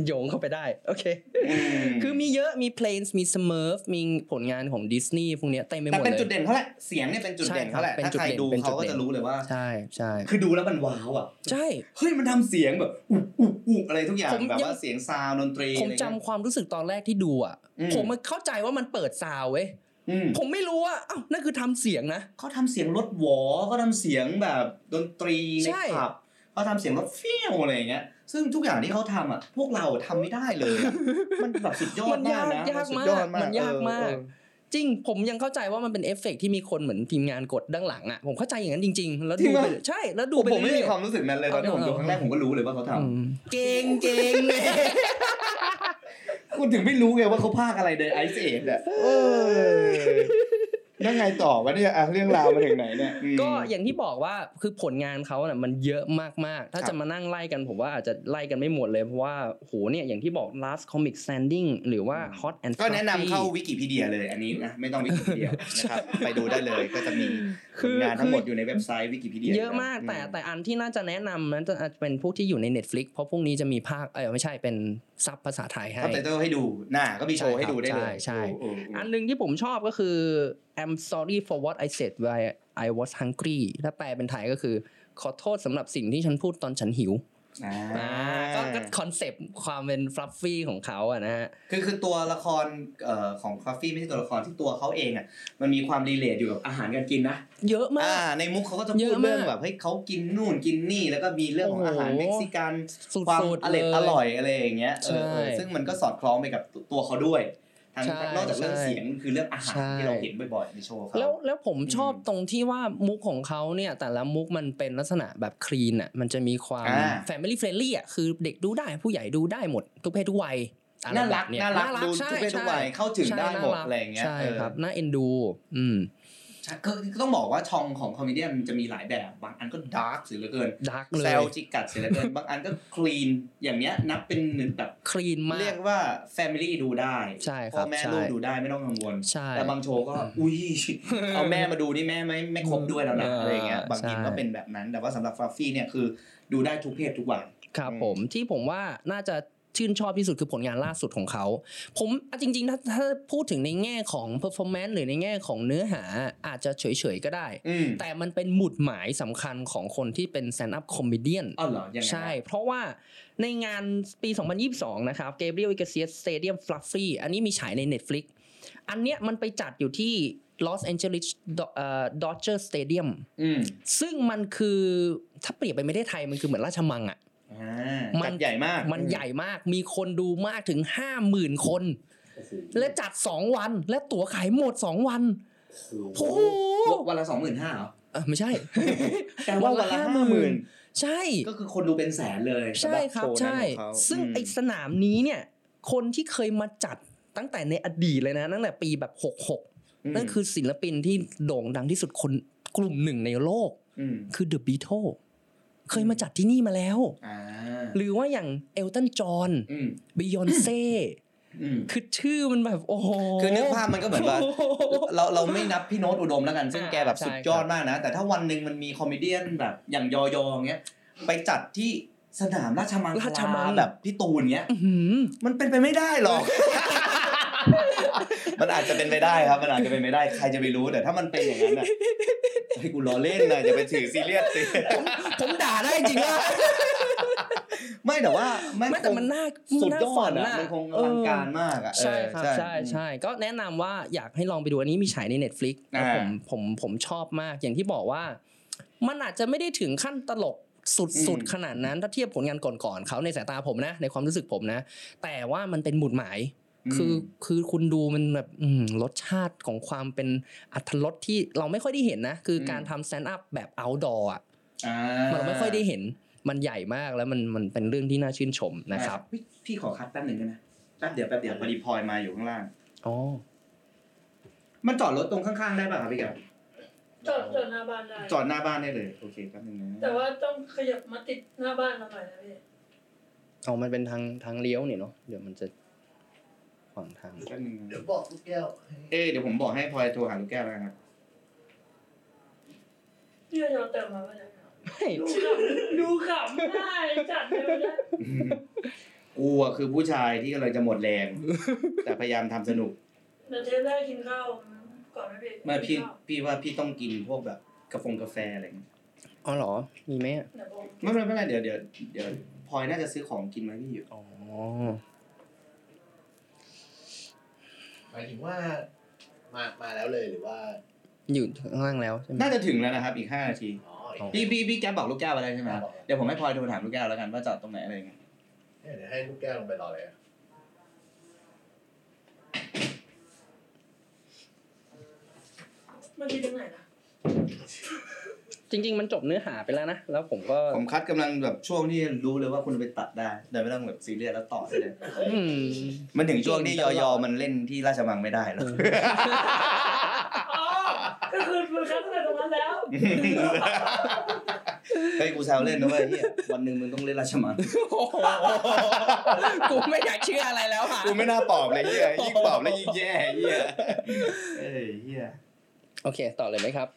โยงเข้าไปได้ โอเคอืมคือมีเยอะมี Planes มี Smurf มีผลงานของดิสนีย์พวกเนี้ยเต็มไปหมดเลยแต่เป็นจุดเด่นเขาแหละเสียงเนี่ยเป็นจุดเด่นเขาแหละใช่ครับถ้าใครเป็นจุดเด่นดูเป็นจุดเขาก็เด่นจะรู้เลยว่าใช่ใช่คือดูแล้วมันว้าวอะใช่เฮ้ยมันทำเสียงแบบอุ๊อุ๊อุ๊อะไรทุกอย่างผมแบบยังว่าเสียง sound ดนตรีผมอะไรเงี้ยจำความรู้สึกตอนแรกที่ดูอะอืมผมมันเข้าใจว่ามันเปิดซาวด์เว้ยอืมผมไม่รู้ว่าอ้าวนั่นคือทำเสียงนะเขาทำเสียงรถหวอเขาทำเสียงแบบดนตรีในใช่ผับเขาทำเสียงรถเฟี้ยวอะไรอย่างเงี้ย ซึ่งทุกอย่างที่เขาทำอะ พวกเราทำไม่ได้เลยอะมันแบบสุดยอดมันยามากกนะยากสุดมายอกดมากมันยากมากเออจริง ผมยังเข้าใจว่ามันเป็นเอฟเฟกต์ที่มีคนเหมือนทีมงานกดด้านหลังอะ ผมเข้าใจอย่างนั้นจริง ๆ แล้วจริดูงปะไปใช่ แล้วดูผมไปผมไม่เรื่มีอยความรู้สึกนั้นเลยตอนที่ผมดูครั้งแรกผมก็รู้เลยว่าเขาทอืมเก่งเก่งเลยำคุณถึงไม่รู้ไงว่าเขาพากอะไรในไอซ์เออะ เออแล้วไงต่อวะเนี่ยอะเรื่องราวมาถึงไหนเนี่ยอืมก็อย่างที่บอกว่าคือผลงานเขาเนี่ยมันเยอะมากๆ ถ้าครับจะมานั่งไล่กันผมว่าอาจจะไล่กันไม่หมดเลย เพราะว่าโหเนี่ยอย่างที่บอก last comic standing หรือว่า hot and ก็แนะนำ Fluffy เข้าวิกิพีเดียเลยอันนี้นะไม่ต้องวิกิพีเดียนะครับไปดูได้เลยก็จะมีคืผอลงานทั้งหมดอยู่ในเว็บไซต์วิกิพีเดียเยอะมากแต่แต่อันที่น่าจะแนะนำนั้นจะอาจจะเป็นพวกที่อยู่ใน Netflix เพราะพวกนี้จะมีภาคเออไม่ใช่เป็น sub ภาษาไทยให้ซับไตเติลให้ดูหน้าก็มีโชว์ให้ดูได้เลยใช่ใช่โอ้โหอันหนึงที่ผมชอบก็คือ I'm sorry for what I said when I was hungry ถ้าแปลเป็นไทยก็คือ ขอโทษสำหรับสิ่งที่ฉันพูดตอนฉันหิวอ่าอ่าก็ก็ concept ความเป็นฟลัฟฟี่ของเขาอะนะฮะคือคือตัวละครเอ่อของคาฟี่ไม่ใช่ตัวละครที่ตัวเขาเองอะมันมีความรีเลทอยู่กับอาหารการกินนะเยอะมาอ่ากในมุกเขาก็จะเยพูดอะมากเรื่องแบบเฮ้ยเขากินนู่นกินนี่แล้วก็มีเรื่องของอาหารโอ้โหเม็กซิกันสุดๆความอร่อยเลยอร่อยอะไรอย่างเงี้ยเออเออใช่ซึ่งมันก็สอดคล้องไปกับตัวเขาด้วย ทางใช่นอกจากเรื่องใช่เสียงคือเรื่องอาหารใช่ที่เราเห็นบ่อยๆในโชว์เขาแล้วแล้วผมชอบอืมตรงที่ว่ามุกของเขาเนี่ยแต่ละมุกมันเป็นลักษณะแบบคลีนอะมันจะมีความอ่า Family Friendly อะคือเด็กดูได้ผู้ใหญ่ดูได้หมด ทุกเพศทุกวัยอะไรน่ารักแบบเยน่ารักดูใช่ทุกเพศทุกใช่วัยเข้าถึงใช่ได้หมดน่าอะไรอย่างเงี้ยใช่เออครับน่าเอ็นดู อืมใช่ คือคือต้องบอกว่าช่องของ comedy มันจะมีหลายแบบ บางอันก็ dark สิเหลือเกิน dark เลแซยวจิกกัดสิเหลือเกิน บางอันก็ clean อย่างเนี้ยนับเป็นหนึ่งแบบ clean มาเรียกว่า family ดูได้ใช่คพ่รัอบแม่ใช่ลูกดูได้ไม่ต้องกังวลใช่แต่บางโชว์ก็อุ้ยเอาแม่มาดูนี่แม่ไม่ไม่คบด้วยแล้วนะเออออะไรอย่างเงี้ยบางทีใช่ก็เป็นแบบนั้น แต่ว่าสำหรับฟลัฟฟี่เนี่ยคือดูได้ทุกเพศทุกวัยครับอืมผมที่ผมว่าน่าจะ ชื่นชอบที่สุดคือผลงานล่าสุดของเขา ผมอะจริงๆถ้าถ้าพูดถึงในแง่ของ performance หรือในแง่ของเนื้อหาอาจจะเฉยๆก็ได้อืมแต่มันเป็นหมุดหมายสำคัญของคนที่เป็น stand up comedian อ้าวเหรอยังไงใช่ เพราะว่าในงานปี 2022 นะครับ Gabriel Iglesias Stadium Fluffy อันนี้มีฉายใน Netflix อันเนี้ยมันไปจัดอยู่ที่ Los Angeles Do- เอ่อ Dodger Stadium อืมซึ่งมันคือถ้าเปรียบไปไม่ได้ไทยมันคือเหมือนราชมังอะอ่า มันจัดใหญ่มาก มันใหญ่มาก มีคนดูมากถึง50,000คนโอ้โหและจัด2วัน และตั๋วขายหมด2วันโอ้โหวันละสองหมื่นห้าเหรอเออไม่ใช่ แต่ว่าวันละห้าหมื่นใช่ ก็คือคนดูเป็นแสนเลย ใช่ครับสำหโชว์นั้นใช่ของเขาซึ่งมไอสนามนี้เนี่ย คนที่เคยมาจัดตั้งแต่ในอดีตเลยนะ ตั้งแต่ปีแบบ66นั่นคือศิลปินที่โด่งดังที่สุดคนกลุ่มหนึ่งในโลกมคือ The Beatles เคยมาจัดที่นี่มาแล้วอ่าหรือว่าอย่างเอลตันจอห์นอืมบิยอนเซ่อืมคือชื่อมันแบบโอ้โหคือนึกภาพมันก็เหมือนว่าเราเราไม่นับพี่โน้ตอุดมแล้วกัน ซึ่งอ่าแกแบบใช่สุดยอดมากนะ แต่ถ้าวันหนึ่งมันมี comedian แบบอย่างยอยออย่างเงี้ย ไปจัดที่สนามราชมังคราชมังลาแบบพี่ตูนเงี้ยอื้อหือมันเป็นไปไม่ได้หรอก มันอาจจะเป็นไปได้ครับ มันอาจจะเป็นไปได้ใครจะไปรู้แต่ถ้ามันเป็นอย่างนั้นน่ะให้กูล้อเล่นนะอย่าไปถือซีเรียสสิผมด่าได้จริงๆว่าไม่แต่ว่าไม่แต่มันน่าสุดยอฝัดอะมันคงอลังการมากอะใช่ครับเออใช่ใช่ก็แนะนำว่าอยากให้ลองไปดูอันนี้มีฉายใน Netflix แล้วอ่าผมผมผมชอบมากอย่างที่บอกว่า มันอาจจะไม่ได้ถึงขั้นตลกสุดๆขนาดนั้นถ้าเทียบผลงานก่อนๆเขาในสายตาผมนะ ในความรู้สึกผมนะ แต่ว่ามันเป็นหมุดหมาย คือคือคุณดูมันแบบอืมรสชาติของความเป็นอัธรสที่เราไม่ค่อยได้เห็นนะ คือการทำ stand up แบบ outdoor อะอ่ามันไม่ค่อยได้เห็นมันใหญ่มากแล้วมันมันเป็นเรื่องที่น่าชื่นชมนะครับ พี่พี่ขอคัดแป๊บหนึ่งได้ไหมแป๊บเดียวแป๊บเดียวพอดีพลอยมาอยู่ข้างล่างอ๋อมันจอดรถตรงข้างๆได้ป่ะครับพี่แกบจอดจอดหน้าบ้านได้จอดหน้าบ้านได้เลยโอเคแป๊บหนึงนะแต่ว่าต้องขยับมาติดหน้าบ้านเราหน่อยนะพี่เอามันเป็นทางทางเลี้ยวนี่เนาะเดี๋ยวมันจะ ขวางทางแป๊บหนึงเดี๋ยวนะบอกลูกแก้วให้เอ๊ะเดี๋ยวผมบอกให้พลอยโทรหาลูกแก้วแล้วกันครับพี่จะเติมมาป่ะเนี่ยไม่ดูขำดูขำได้จัดเลยนะกูอะคือผู้ชายที่กำลังจะหมดแรง แต่พยายามทำสนุกเดี๋ยวเทปแรกกินข้าวก่อนไหมพี่ไม่พี่กินข้าวพี่ว่าพี่ต้องกินพวกแบบกาแฟกาแฟอะไรอย่างเงี้ยอ๋อเหรอ มีไหมอะเดี๋ยวผมไม่ไม่ไม่ไม่เดี๋ยวเดี๋ยวเดี๋ยวพลอยน่าจะซื้อของกินมาให้พี่อยู่อ๋อ หมายถึงว่ามามาแล้วเลยหรือว่าอยู่ข้างล่างแล้วใช่ไหมน่าจะถึงแล้วนะครับ อีกห้านาทีอ๋ออ๋อพี่พี่พี่แกบอกลูกแก้วไปแล้วใช่ไหมบอกเดี๋ยวผมให้พลอยโทรถามลูกแก้วแล้วกันว่าจอดตรงไหนอะไรอย่างเงี้ยเนี่ยเดี๋ยวให้ลูกแก้วลงไปรอเลยอะเมื่อกี้ถึงไหนนะ จริง ๆ มันจบเนื้อหาไปแล้วนะแล้วผมก็ผมคัดกำลังแบบช่วงที่รู้เลยว่าคุณไปตัดได้โดยไม่ต้องแบบซีเรียสแล้วต่อได้เลยอืมมันถึงช่วงที่ยอยอมันเล่นที่ราชมังไม่ได้แล้วอ๋อก็คือคือคัดตั้งแต่ตรงนั้นแล้ว เฮ้ยกูแซวเล่นนะเว้ยเฮียวันหนึ่งมึงต้องเล่นราชมังกูไม่อยากเชื่ออะไรแล้วค่ะกูไม่น่าปลอบเลยเฮียยิ่งปลอบแล้วยิ่งแย่เฮียเอ้ยเฮียโอเค ต่อเลยไหมครับ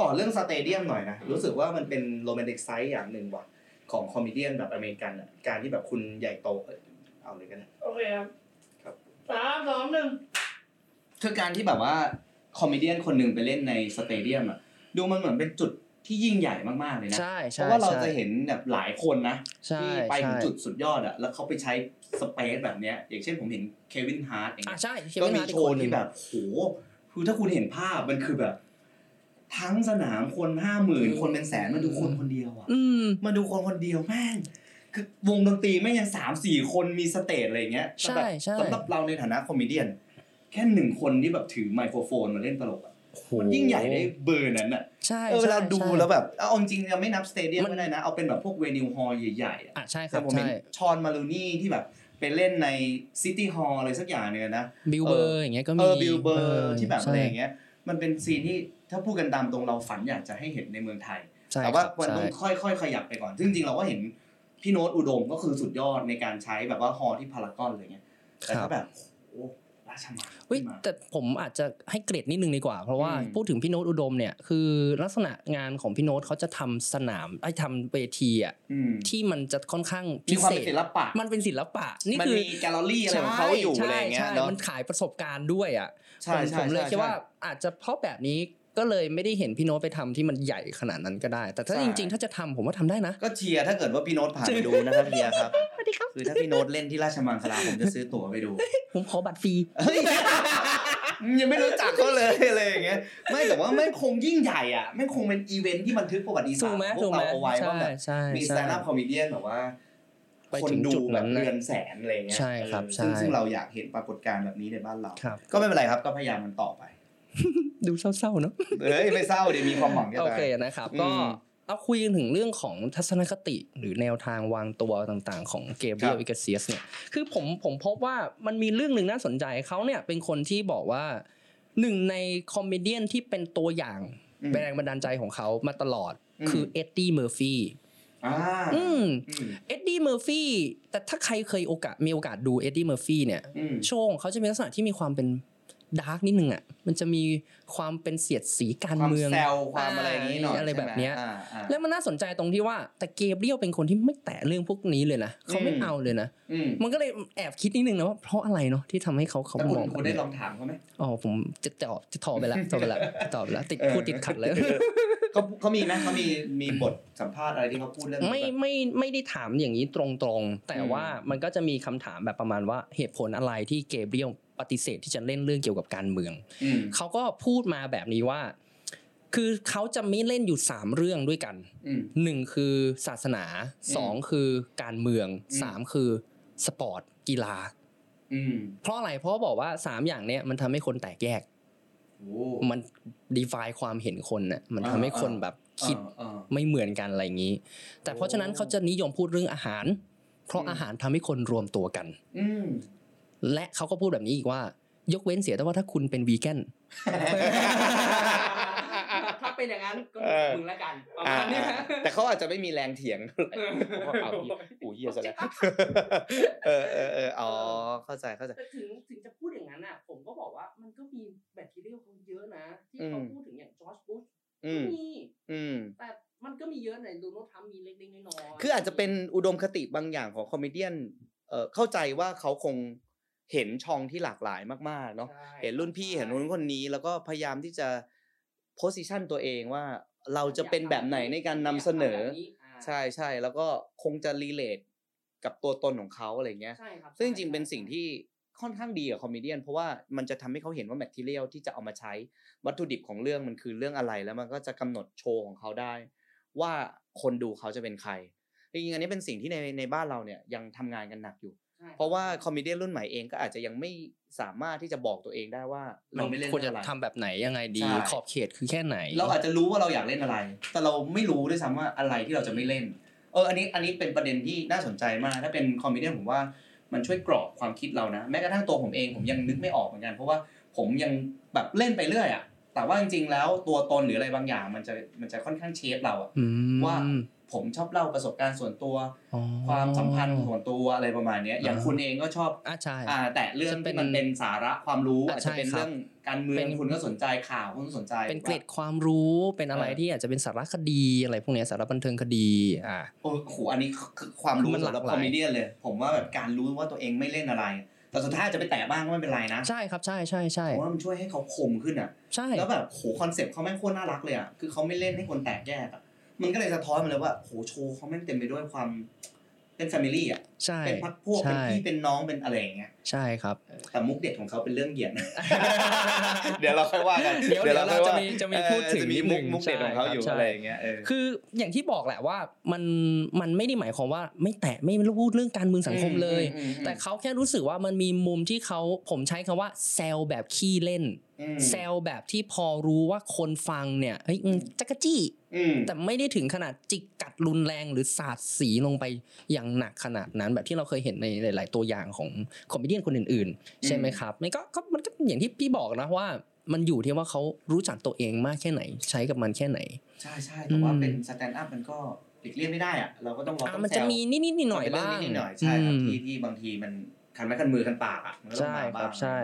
ต่อเรื่อง stadium หน่อยนะ รู้สึกว่ามันเป็น romanticize อย่างหนึ่งว่ะของ comedian แบบอเมริกันอะการที่แบบคุณใหญ่โตเอ้ยเอาเลยกันนะโอเคครับครับสามสองหนึ่งคือการที่แบบว่าcomedian คนหนึ่งไปเล่นใน stadium อะดูมันเหมือนเป็นจุดที่ยิ่งใหญ่มากๆเลยนะใช่เพใช่ราะว่าเราใช่จะเห็นแบบหลายคนนะใช่ที่ไปถึงใช่จุดสุดยอดอะแล้วเขาไปใช้ space แบบเนี้ย อย่างเช่นผมเห็นเควินฮาร์ตอย่างอะเงี้ยใช่เคก็วินมีฮาร์ดอีโชกคว์นหนึ่ที่งแบบโหคือถ้าคุณเห็นภาพมันคือแบบ ทั้งสนามคนห้าหมื่นคนเป็นแสนมาดูคนคนเดียวอะอืมมาดูคนคนเดียวแม่งคือวงดนตรีแม่งยังสามสี่คนมี stage อะไรอย่างเงี้ยใช่แบบใช่สำหรับเราในฐานะ comedianแค่หนึ่งคนที่แบบถือไมโครโฟนมาเล่นตลกอะโอ้โหมันยิ่งใหญ่ได้เบอร์นั้นอะใช่เออเวลาใช่ดูใช่แล้วแบบเอาจริงๆเราไม่นับ stadium มันก็ได้นะ เอาเป็นแบบพวก venue hall ใหญ่ๆอะอะใช่คแต่รับผมเห็นใช่นชอห์นมูลานีย์ที่แบบไปเล่นใน city hall อะไรสักอย่างเนี่ยนะบิลเบอร์อย่างเงี้ยก็เอมีอบิลเบอร์ที่แบบอะไรใช่อย่างเงี้ย มันเป็น scene ที่ถ้าพูดกันตามตรงเราฝันอยากจะให้เห็นในเมืองไทยใช่แต่ว่าครับมันต้องใช่ค่อยๆขยับไปก่อนซึ่งจริงๆเราก็เห็นพี่โน้ตอุดมก็คือสุดยอดในการใช้แบบว่า hall ที่พารากอนอะไรเงี้ยแต่ถ้าแบบโอ้ราชมังเฮ้ยขึ้นมาแต่ผมอาจจะให้เครดิตนิดนึงดีกว่า เพราะว่าอืมพูดถึงพี่โน้ตอุดมเนี่ยคือลักษณะงานของพี่โน้ตเขาจะทำสนามไอ้ทำเวทีอะอืมที่มันจะค่อนข้างมีพิความเศเป็นษศิลปะ มันเป็นศิลปะนี่มันคือมีแกลเลอรี่อะไรของเขาอยู่อะไรอย่างเงี้ยใช่เนาะมันขายประสบการณ์ด้วยอะใช่ ผมใช่ผมเลยใช่คิดว่าใช่อาจจะเพราะแบบนี้ก็เลยไม่ได้เห็นพี่โน้ตไปทำที่มันใหญ่ขนาดนั้นก็ได้ แต่ถ้าใช่จริงๆ ถ้าจะทำผมว่าทำได้นะ ก็เชียร์ถ้าเกิดว่าพี่โน้ตผ่านไปดูนะครับเชียร์ครับคือถ้าพี่โน้ตเล่นที่ราชมังคลาผมจะซื้อตั๋วไปดู ผมขอบัตรฟรีเฮ้ยยังไม่รู้จักเขาเลยอะไรอย่างเงี้ยไม่แต่ว่าแม่งคงยิ่งใหญ่อะแม่งคงเป็นอีเวนท์ที่บันทึกประวัติศาถูสตกร์ไหมพถูวกกไหมเราเอาไว้ใช่ว่าแบบใช่มีใช่ stand-up co medy แบบว่า ไปคนถึงดูจุดแบนั้บนนะเดือนแสนอะไรเงี้ยใช่ครับเออซึ่งใช่ซึ่งเราอยากเห็นปรากฏการณ์แบบนี้ในบ้านเราครับก็ไม่เป็นไรครับก็พยายามมันต่อไป ดูเศร้าๆเนาะเฮ้ยไม่เศร้าเดี๋ยวมีความหวังจะโอตายเคนะครับอืมก็เอาคุยกันถึงเรื่องของทัศนคติหรือแนวทางวางตัวต่างๆ ของเกเบรียคลรับอิเกลเซียสเนี่ยคือผมผมพบว่ามันมีเรื่องหนึ่งน่าสนใจเขาเนี่ยเป็นคนที่บอกว่าหนึ่งใน comedian ที่เป็นตัวอย่างอืมแรงบันดาลใจของเขามาตลอดอืมคือเอ็ดดี้เมอร์ฟี่ อ่าอืมอืมเอ็ดดี้เมอร์ฟี่แต่ถ้าใครเคยโอกาสมีโอกาสดูเอ็ดดี้เมอร์ฟี่เนี่ยอืมโชว์ของเขาจะเป็นลักษณะที่มีความเป็น dark นิดนึงอะมันจะมีความเป็นเสียดสีการความเมืองแซวความอะไรอย่างนี้หน่อยอะไรแบบเนี้ยใช่ไหมอ่าอ่าแล้วมันน่าสนใจตรงที่ว่าแต่เกเบรียลเป็นคนที่ไม่แตะเรื่องพวกนี้เลยนะเขาไม่อืมเอาเลยนะอืมมันก็เลยแอบคิดนิดนึงนะว่าเพราะอะไรเนาะที่ทำให้เขาเขาแต่คุณมองคุณได้ลองถามเขาไหมอ๋อผมจะตอบจะถอไปแล้วถอไปแล้วถอไปแล้วติดเออพูดติดขัดเลยเขาเขามีไหมเขามีมีบทสัมภาษณ์อะไรที่เขาพูดเรื่องนี้ไม่ปะไม่ไม่ได้ถามอย่างนี้ตรงๆ แต่อืมว่ามันก็จะมีคำถามแบบประมาณว่าเหตุผลอะไรที่เกเบรียล ปฏิเสธที่จะเล่นเรื่องเกี่ยวกับการเมืองอืมเขาก็พูดมาแบบนี้ว่า คือเขาจะไม่เล่นอยู่สามเรื่องด้วยกันอืมหนึ่งคือศาสนาสองคือการเมืองอืมสามคือสปอร์ตกีฬาอืมเพราะอะไรเพราะบอกว่าสามอย่างเนี้ยมันทำให้คนแตกแยกโอ้มันดีฟายความเห็นคนน่ะมันทำให้อ่าคนแบบคิดอ่าไม่เหมือนกันอะไรอย่างนี้ แต่เพราะฉะนั้นเขาจะนิยมพูดเรื่องอาหาร เพราะอืมอาหารทำให้คนรวมตัวกันอืม และเขาก็พูดแบบนี้อีกว่า ยกเว้นเสียแต่ว่าถ้าคุณเป็นวีแกนถ้าเป็นอย่างนั้นก็เออมึงละกันประอ่ามาณนี้อ่าแต่เขาอาจจะไม่มีแรงเถียงเอาอูเฮียซะแล้วเออเออเอออ๋อเข้าใจเข้าใจแต่ถึงถึงจะพูดอย่างนั้นอะ ผมก็บอกว่ามันก็มีแบคทีเรียเขาเยอะนะ ที่อืมเขาพูดถึงอย่างจอร์จบุชอืก็มมีอืมแต่มันก็มีเยอะในโดนัลด์ทรัมป์มีเล็กๆน้อยๆคืออาจจะเป็นอุดมคติบางอย่างของ comedian เอ่อเข้าใจว่าเขาคง เห็นช่องที่หลากหลายมากๆเนาะใช่เห็นรุ่นพี่เห็นรุ่นคนนี้ แล้วก็พยายามที่จะ position ตัวเองว่าเราจะเป็นแบบไหนในการนำเสนอแบบาใช่ใช่แล้วก็คงจะ relate กับตัวตนของเขาอะไรเงี้ยใช่ครับซึ่งจริงๆเป็นสิ่งที่ค่อนข้างดีกับ comedian เพราะว่ามันจะทำให้เขาเห็นว่า material ที่จะเอามาใช้วัตถุดิบของเรื่องมันคือเรื่องอะไรแล้วมันก็จะกำหนดโชว์ของเขาได้ ว่าคนดูเขาจะเป็นใครจริงๆอันนี้เป็นสิ่งที่ในในบ้านเราเนี่ยยังทำงานกันหนักอยู่ใช่คบ เพราะว่า comedian รุ่นใหม่เองก็อาจจะยังไม่สามารถที่จะบอกตัวเองได้ว่ามัเรานไม่เล่นควรจะเรื่องอะไรทำแบบไหนยังไงดีใช่ขอบเขตคือแค่ไหน เราอาจจะรู้ว่าเราอยากเล่นอะไร แต่เราไม่รู้ด้วยซ้ำว่าอะไรที่เราจะไม่เล่นเอออันนี้อันนี้เป็นประเด็นที่น่าสนใจมาก ถ้าเป็น comedian ผมว่ามันช่วยกรอบความคิดเรานะแม้กระทั่งตัวผมเองผมยังนึกไม่ออกเหมือนกัน เพราะว่าผมยังแบบเล่นไปเรื่อยอะแต่ว่าจริงๆแล้วตัวตนหรืออะไรบางอย่าง มันจะมันจะค่อนข้าง shape เราอะอืมว่า ผมชอบเล่าประสบการณ์ส่วนตัวอ๋อความสัมพันธ์ส่วนตัวอะไรประมาณเนี้ยอย่างอ่าคุณเองก็ชอบอะใช่อ่าแต่เรื่องจะเป็นที่มันเป็นสาระความรู้อะอาจจะเป็นใช่ครับเรื่องการเมืองเป็นคุณก็สนใจข่าวคุณก็สนใจ เป็นเกร็ดความรู้เป็นอะไรเออที่อาจจะเป็นสารคดีอะไรพวกเนี้ยสารบันเทิงคดีอ่าโอ้โหอันนี้คือความรู้มันหลากสำหรับ comedy เลย ผมว่าแบบการรู้ว่าตัวเองไม่เล่นอะไรแต่สุดท้ายจะไปแตะบ้างก็ไม่เป็นไรนะ ใช่ครับใช่ใช่ใช่ผมว่ามันช่วยให้เขาคมขึ้นอะใช่แล้วแบบโหคอนเซ็ปต์เขาแม่งโคตรน่ารักเลยอะคือเขาไม่เล่นให้คนแตกแยกอะ มันก็เลยสะท้อนมาเลยว่าโหโชว์เขาแม่งเต็มไปด้วยความเป็น family อะ ใช่เป็นพรรคพวกเป็นใช่พี่เป็นน้องเป็นอะไรอย่างเงี้ยใช่ครับแต่มุกเด็ดของเขาเป็นเรื่องเหยียดเดี๋ยวเราค่อยว่ากันเดี๋ยวเดี๋ยวค่อยว่าเราจะมีจะมีพูดถึงเออจะมีนิดนึงมุกมุกเด็ดของเขาอยู่ใช่อะไรอย่างเงี้ยเออคืออย่างที่บอกแหละว่ามันมันไม่ได้หมายความว่าไม่แตะไม่พูดเรื่องการเมืองสังคมเลยอืมอืมอืมแต่เขาแค่รู้สึกว่ามันมีมุมที่เขาผมใช้คำว่าแซวแบบขี้เล่นอืมแซวแบบที่พอรู้ว่าคนฟังเนี่ยเฮ้ยอืมจั๊กจี้อืมแต่ไม่ได้ถึงขนาดจิกกัดรุนแรงหรือสาดสีลงไปอย่างหนักขนาดนั้นแบบที่เราเคยเห็นในหลาย ๆ ตัวอย่างของ comedy คนอื่น ๆ ใช่ไหมครับมันก็ก็มันก็อย่างที่พี่บอกนะว่ามันอยู่ที่ว่าเขารู้จักตัวเองมากแค่ไหน ใช้กับมันแค่ไหน ใช่ใช่แต่ว่าอืมเป็น stand-up มันก็หลีกเลี่ยงไม่ได้อะเราก็ต้องเราอะต้องแซวนิดๆหน่อยๆมัเป็บ้างเรื่องนิดๆหน่อยๆใช่ครับอืมที่ที่บางทีมันคันไม้คันมือคันปากอะมันก็ต้องใช่ครับใช่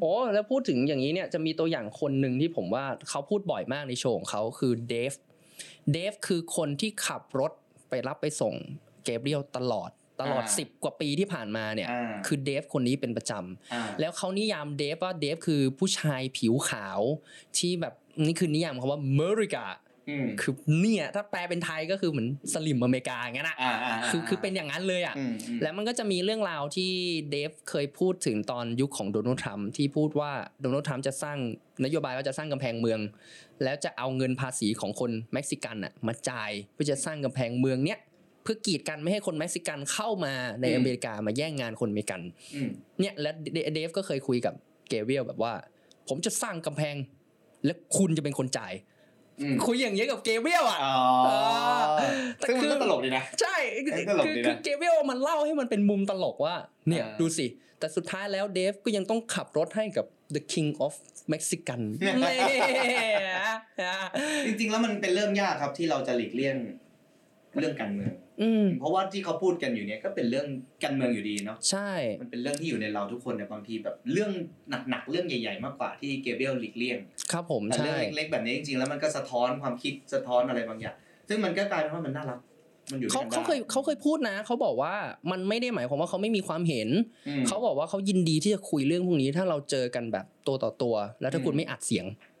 โอ้แล้วพูดถึงอย่างนี้เนี่ยจะมีตัวอย่างคนหนึ่งที่ผมว่าเขาพูดบ่อยมากในโชว์ของเขาคือเดฟเดฟคือคนที่ขับรถไปรับไปส่งเกเบรียลตลอด ตลอดอ่า10 กว่าปีที่ผ่านมาเนี่ยอ่าคือเดฟคนนี้เป็นประจำอ่าแล้วเขานิยามเดฟว่าเดฟคือผู้ชายผิวขาวที่แบบนี่คือนิยามคำว่าอเมริกาอืมคือเนี่ยถ้าแปลเป็นไทยก็คือเหมือนสลิ่มอเมริกาอย่างนั้นอะอ่าาาคือคือเป็นอย่างนั้นเลยอะอืมอืมแล้วมันก็จะมีเรื่องราวที่เดฟเคยพูดถึงตอนยุคของโดนัลด์ทรัมป์ที่พูดว่าโดนัลด์ทรัมป์จะสร้างนโยบายว่าจะสร้างกำแพงเมือง แล้วจะเอาเงินภาษีของคนเม็กซิกันอะมาจ่ายเพื่อจะสร้างกำแพงเมืองเนี้ย เพื่อกีดกันไม่ให้คนเม็กซิกันเข้ามาในอเมริกามาแย่งงานคนอเมริกันอืมเนี่ยและเดเดฟก็เคยคุยกับเกเรียลแบบว่า ผมจะสร้างกำแพง และคุณจะเป็นคนจ่ายอืมคุยอย่างเงี้ยกับเกเรียลอะอ๋อแต่ซึ่งมันคือก็ตลกดีนะ ใช่เอ้ยตลกคือดีนะคือเกเรียลมันเล่าให้มันเป็นมุมตลกว่า เนี่ยอ่าดูสิ แต่สุดท้ายแล้วเดฟก็ยังต้องขับรถให้กับ the king of Mexican เนี่ยจริงๆแล้วมันเป็นเรื่องยากครับที่เราจะหลีกเลี่ยงเรื่องการเมืองอืม เพราะว่าที่เขาพูดกันอยู่เนี่ยก็เป็นเรื่องการเมืองอยู่ดีเนาะใช่ มันเป็นเรื่องที่อยู่ในเราทุกคนเนี่ยบางทีแบบเรื่องหนักๆเรื่องใหญ่ ๆ มากกว่าที่เกเบรียลหลีกเลี่ยงครับผมแต่ใช่เรื่องเล็กๆแบบนี้จริงๆแล้วมันก็สะท้อนความคิดสะท้อนอะไรบางอย่างซึ่งมันก็กลายเป็นว่ามันน่ารักมันอยู่ด้เขาวยกันได้เขาเคยเขาเคยพูดนะเขาบอกว่ามันไม่ได้หมายความว่าเขาไม่มีความเห็นอืมเขาบอกว่าเขายินดีที่จะคุยเรื่องพวกนี้ถ้าเราเจอกันแบบตัวต่อตัว แล้วถ้าคุณอืมไม่อัดเสียงอ่าอ่า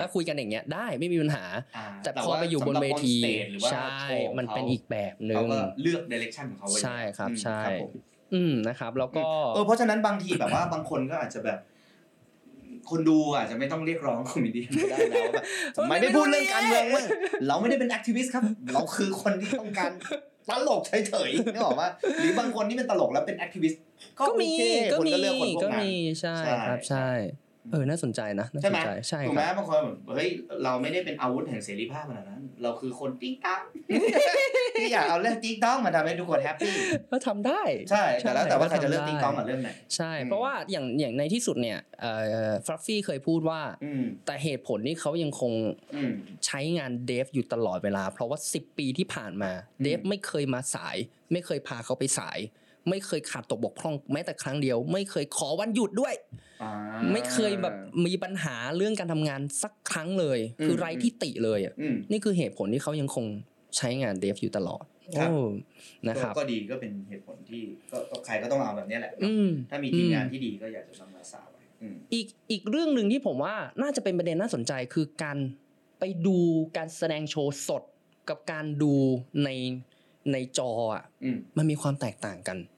ถ้าคุยกันอย่างเงี้ยได้ไม่มีปัญหาอ่าแต่พอไปอยู่บนเวทีสำหรับ on stage หรือว่าใช่โชว์ของเขามันเป็นอีกแบบหนึ่งเขาก็เลือก direction ของเขาไว้ใช่ครับอืมใช่ครับผมอืมนะครับ แล้วก็เออเพราะฉะนั้นบางทีแบบว่าบางคนก็อาจจะแบบคนดูอาจจะไม่ต้องเรียกร้อง comedy ก็ได้แล้วว่าแบบทำไมไม่พูดเรื่องการเมืองมั้งเราไม่ได้เป็น activist ครับ เราคือคนที่ต้องการตลกเฉยๆนึกออกว่าหรือบางคนที่เป็นตลกแล้วเป็น activist ก็ก็โอเคก็มีคนก็เลือกมีคนพวกนั้นมีใช่ใช่ครับใช่ เออน่าสนใจนะน่าใช่สนใจใช่ไหมใช่ถูกไหมครับบางคนแบบเฮ้ยเราไม่ได้เป็นอาวุธแห่งเสรีภาพขนาดนั้น เราคือคนติ๊งต๊องที่อยากเอาเรื่องติ๊งต๊องมาทำให้ทุกคน happy ก็ทำได้ใช่แต่แล้วแต่ว่าใครจะเลือกทำได้ติ๊งต๊องกับเรื่องไหนใช่อืมเพราะว่าอย่างอย่างในที่สุดเนี่ยเอ่อฟลัฟฟี่เคยพูดว่าอืมแต่เหตุผลที่เขายังคงอืมใช้งานเดฟอยู่ตลอดเวลา เพราะว่า 10 ปีที่ผ่านมาเดฟไม่เคยมาสาย ไม่เคยพาเขาไปสาย ไม่เคยขาดตกบกพร่องแม้แต่ครั้งเดียว ไม่เคยขอวันหยุดด้วยอ่าไม่เคยแบบมีปัญหาเรื่องการทำงานสักครั้งเลยอืมคือไร้ที่ติเลยอะอืมนี่คือเหตุผลที่เขายังคงใช้งานเดฟอยู่ตลอดครับโอ้นะครับก็ก็ดีก็เป็นเหตุผลที่ก็ก็ใครก็ต้องเอาแบบเนี้ยแหละอืมถ้ามีทีมงานที่ดีก็อยากจะนำมาสาวไว้อืมอีกอีกเรื่องหนึ่งที่ผมว่าน่าจะเป็นประเด็นน่าสนใจคือการไปดูการแสดงโชว์สดกับการดูในในจออะอืมมันมีความแตกต่างกันอืม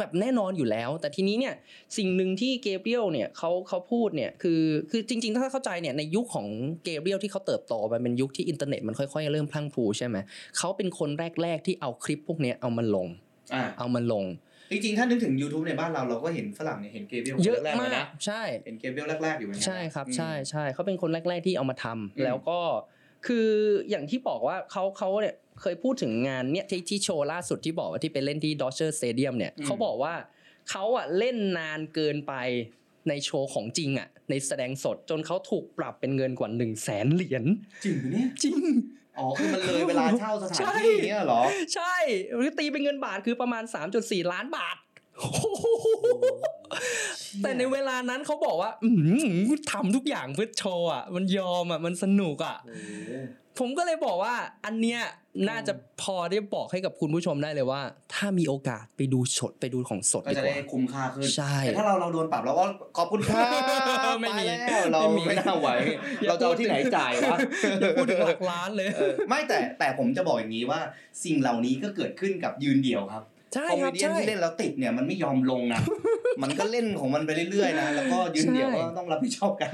แบบแน่นอนอยู่แล้ว แต่ทีนี้เนี่ยสิ่งหนึ่งที่เกเบรียลเนี่ยเขาเขาพูดเนี่ยคือคือจริง ๆ ถ้าเข้าใจเนี่ยในยุคของเกเบรียลที่เขาเติบโตมันเป็นยุคที่อินเทอร์เน็ตมันค่อยๆ เริ่มพรั่งพรูใช่ไหมเขาเป็นคนแรก ๆ ที่เอาคลิปพวกเนี้ยเอามาลงอ่าเอามาลงจริงๆ ถ้านึกถึง YouTube ในบ้านเราเราก็เห็นฝรั่งเนี่ยเห็นเกเบรียลแรกๆเยอะมากเลยกนะใช่เห็นเกเบรียลแรกๆอยู่เหมือนกันใช่ครับอืมใช่ใช่เขาเป็นคนแรก ๆที่เอามาทำอืมแล้วก็ คืออย่างที่บอกว่าเขาเขาเนี่ยเคยพูดถึงงานเนี่ยที่ที่โชว์ล่าสุดที่บอกว่าที่ไปเล่นที่ Dodger Stadium เนี่ยเขาบอกว่าเขาอะเล่นนานเกินไปในโชว์ของจริงอะในแสดงสดจนเขาถูกปรับเป็นเงินกว่า1นึ่งแสนเหรียญจริงปะเนี่ยจริงอ๋อคือมันเลยเวลาเช่าสถานที่ใช่เนี่ยเหรอ ใช่หรือตีเป็นเงินบาทคือประมาณ 3.4 ล้านบาท แต่ในเวลานั้นเขาบอกว่า อืมทำทุกอย่างเพื่อโชว์อะมันยอมอะมันสนุกอะโอ้โหผมก็เลยบอกว่าอันเนี้ยน่าจะพอได้บอกให้กับคุณผู้ชมได้เลยว่า ถ้ามีโอกาสไปดูสดไปดูของสดก็ดีจะกได้ว่าคุ้มค่าขึ้นใช่แต่ถ้าเราเราโดนปรับเราก็ขอบคุณค่าไม่มีไปแล้วเราไม่มีไม่น่าไหวอย่าเราจะเอาพูดถึงที่ไหนจ่ายวะอย่าพูดถึงหลักล้านเลยเออไม่แต่แต่ผมจะบอกอย่างนี้ว่า สิ่งเหล่านี้ก็เกิดขึ้นกับยืนเดี่ยวครับใช่คอมคเมรับเดี้ใช่ที่เล่นแล้วติดเนี่ยมันไม่ยอมลงนะ มันก็เล่นของมันไปเรื่อยๆนะแล้วก็ยืนเดี่ยวใช่ก็ต้องรับผิดชอบกัน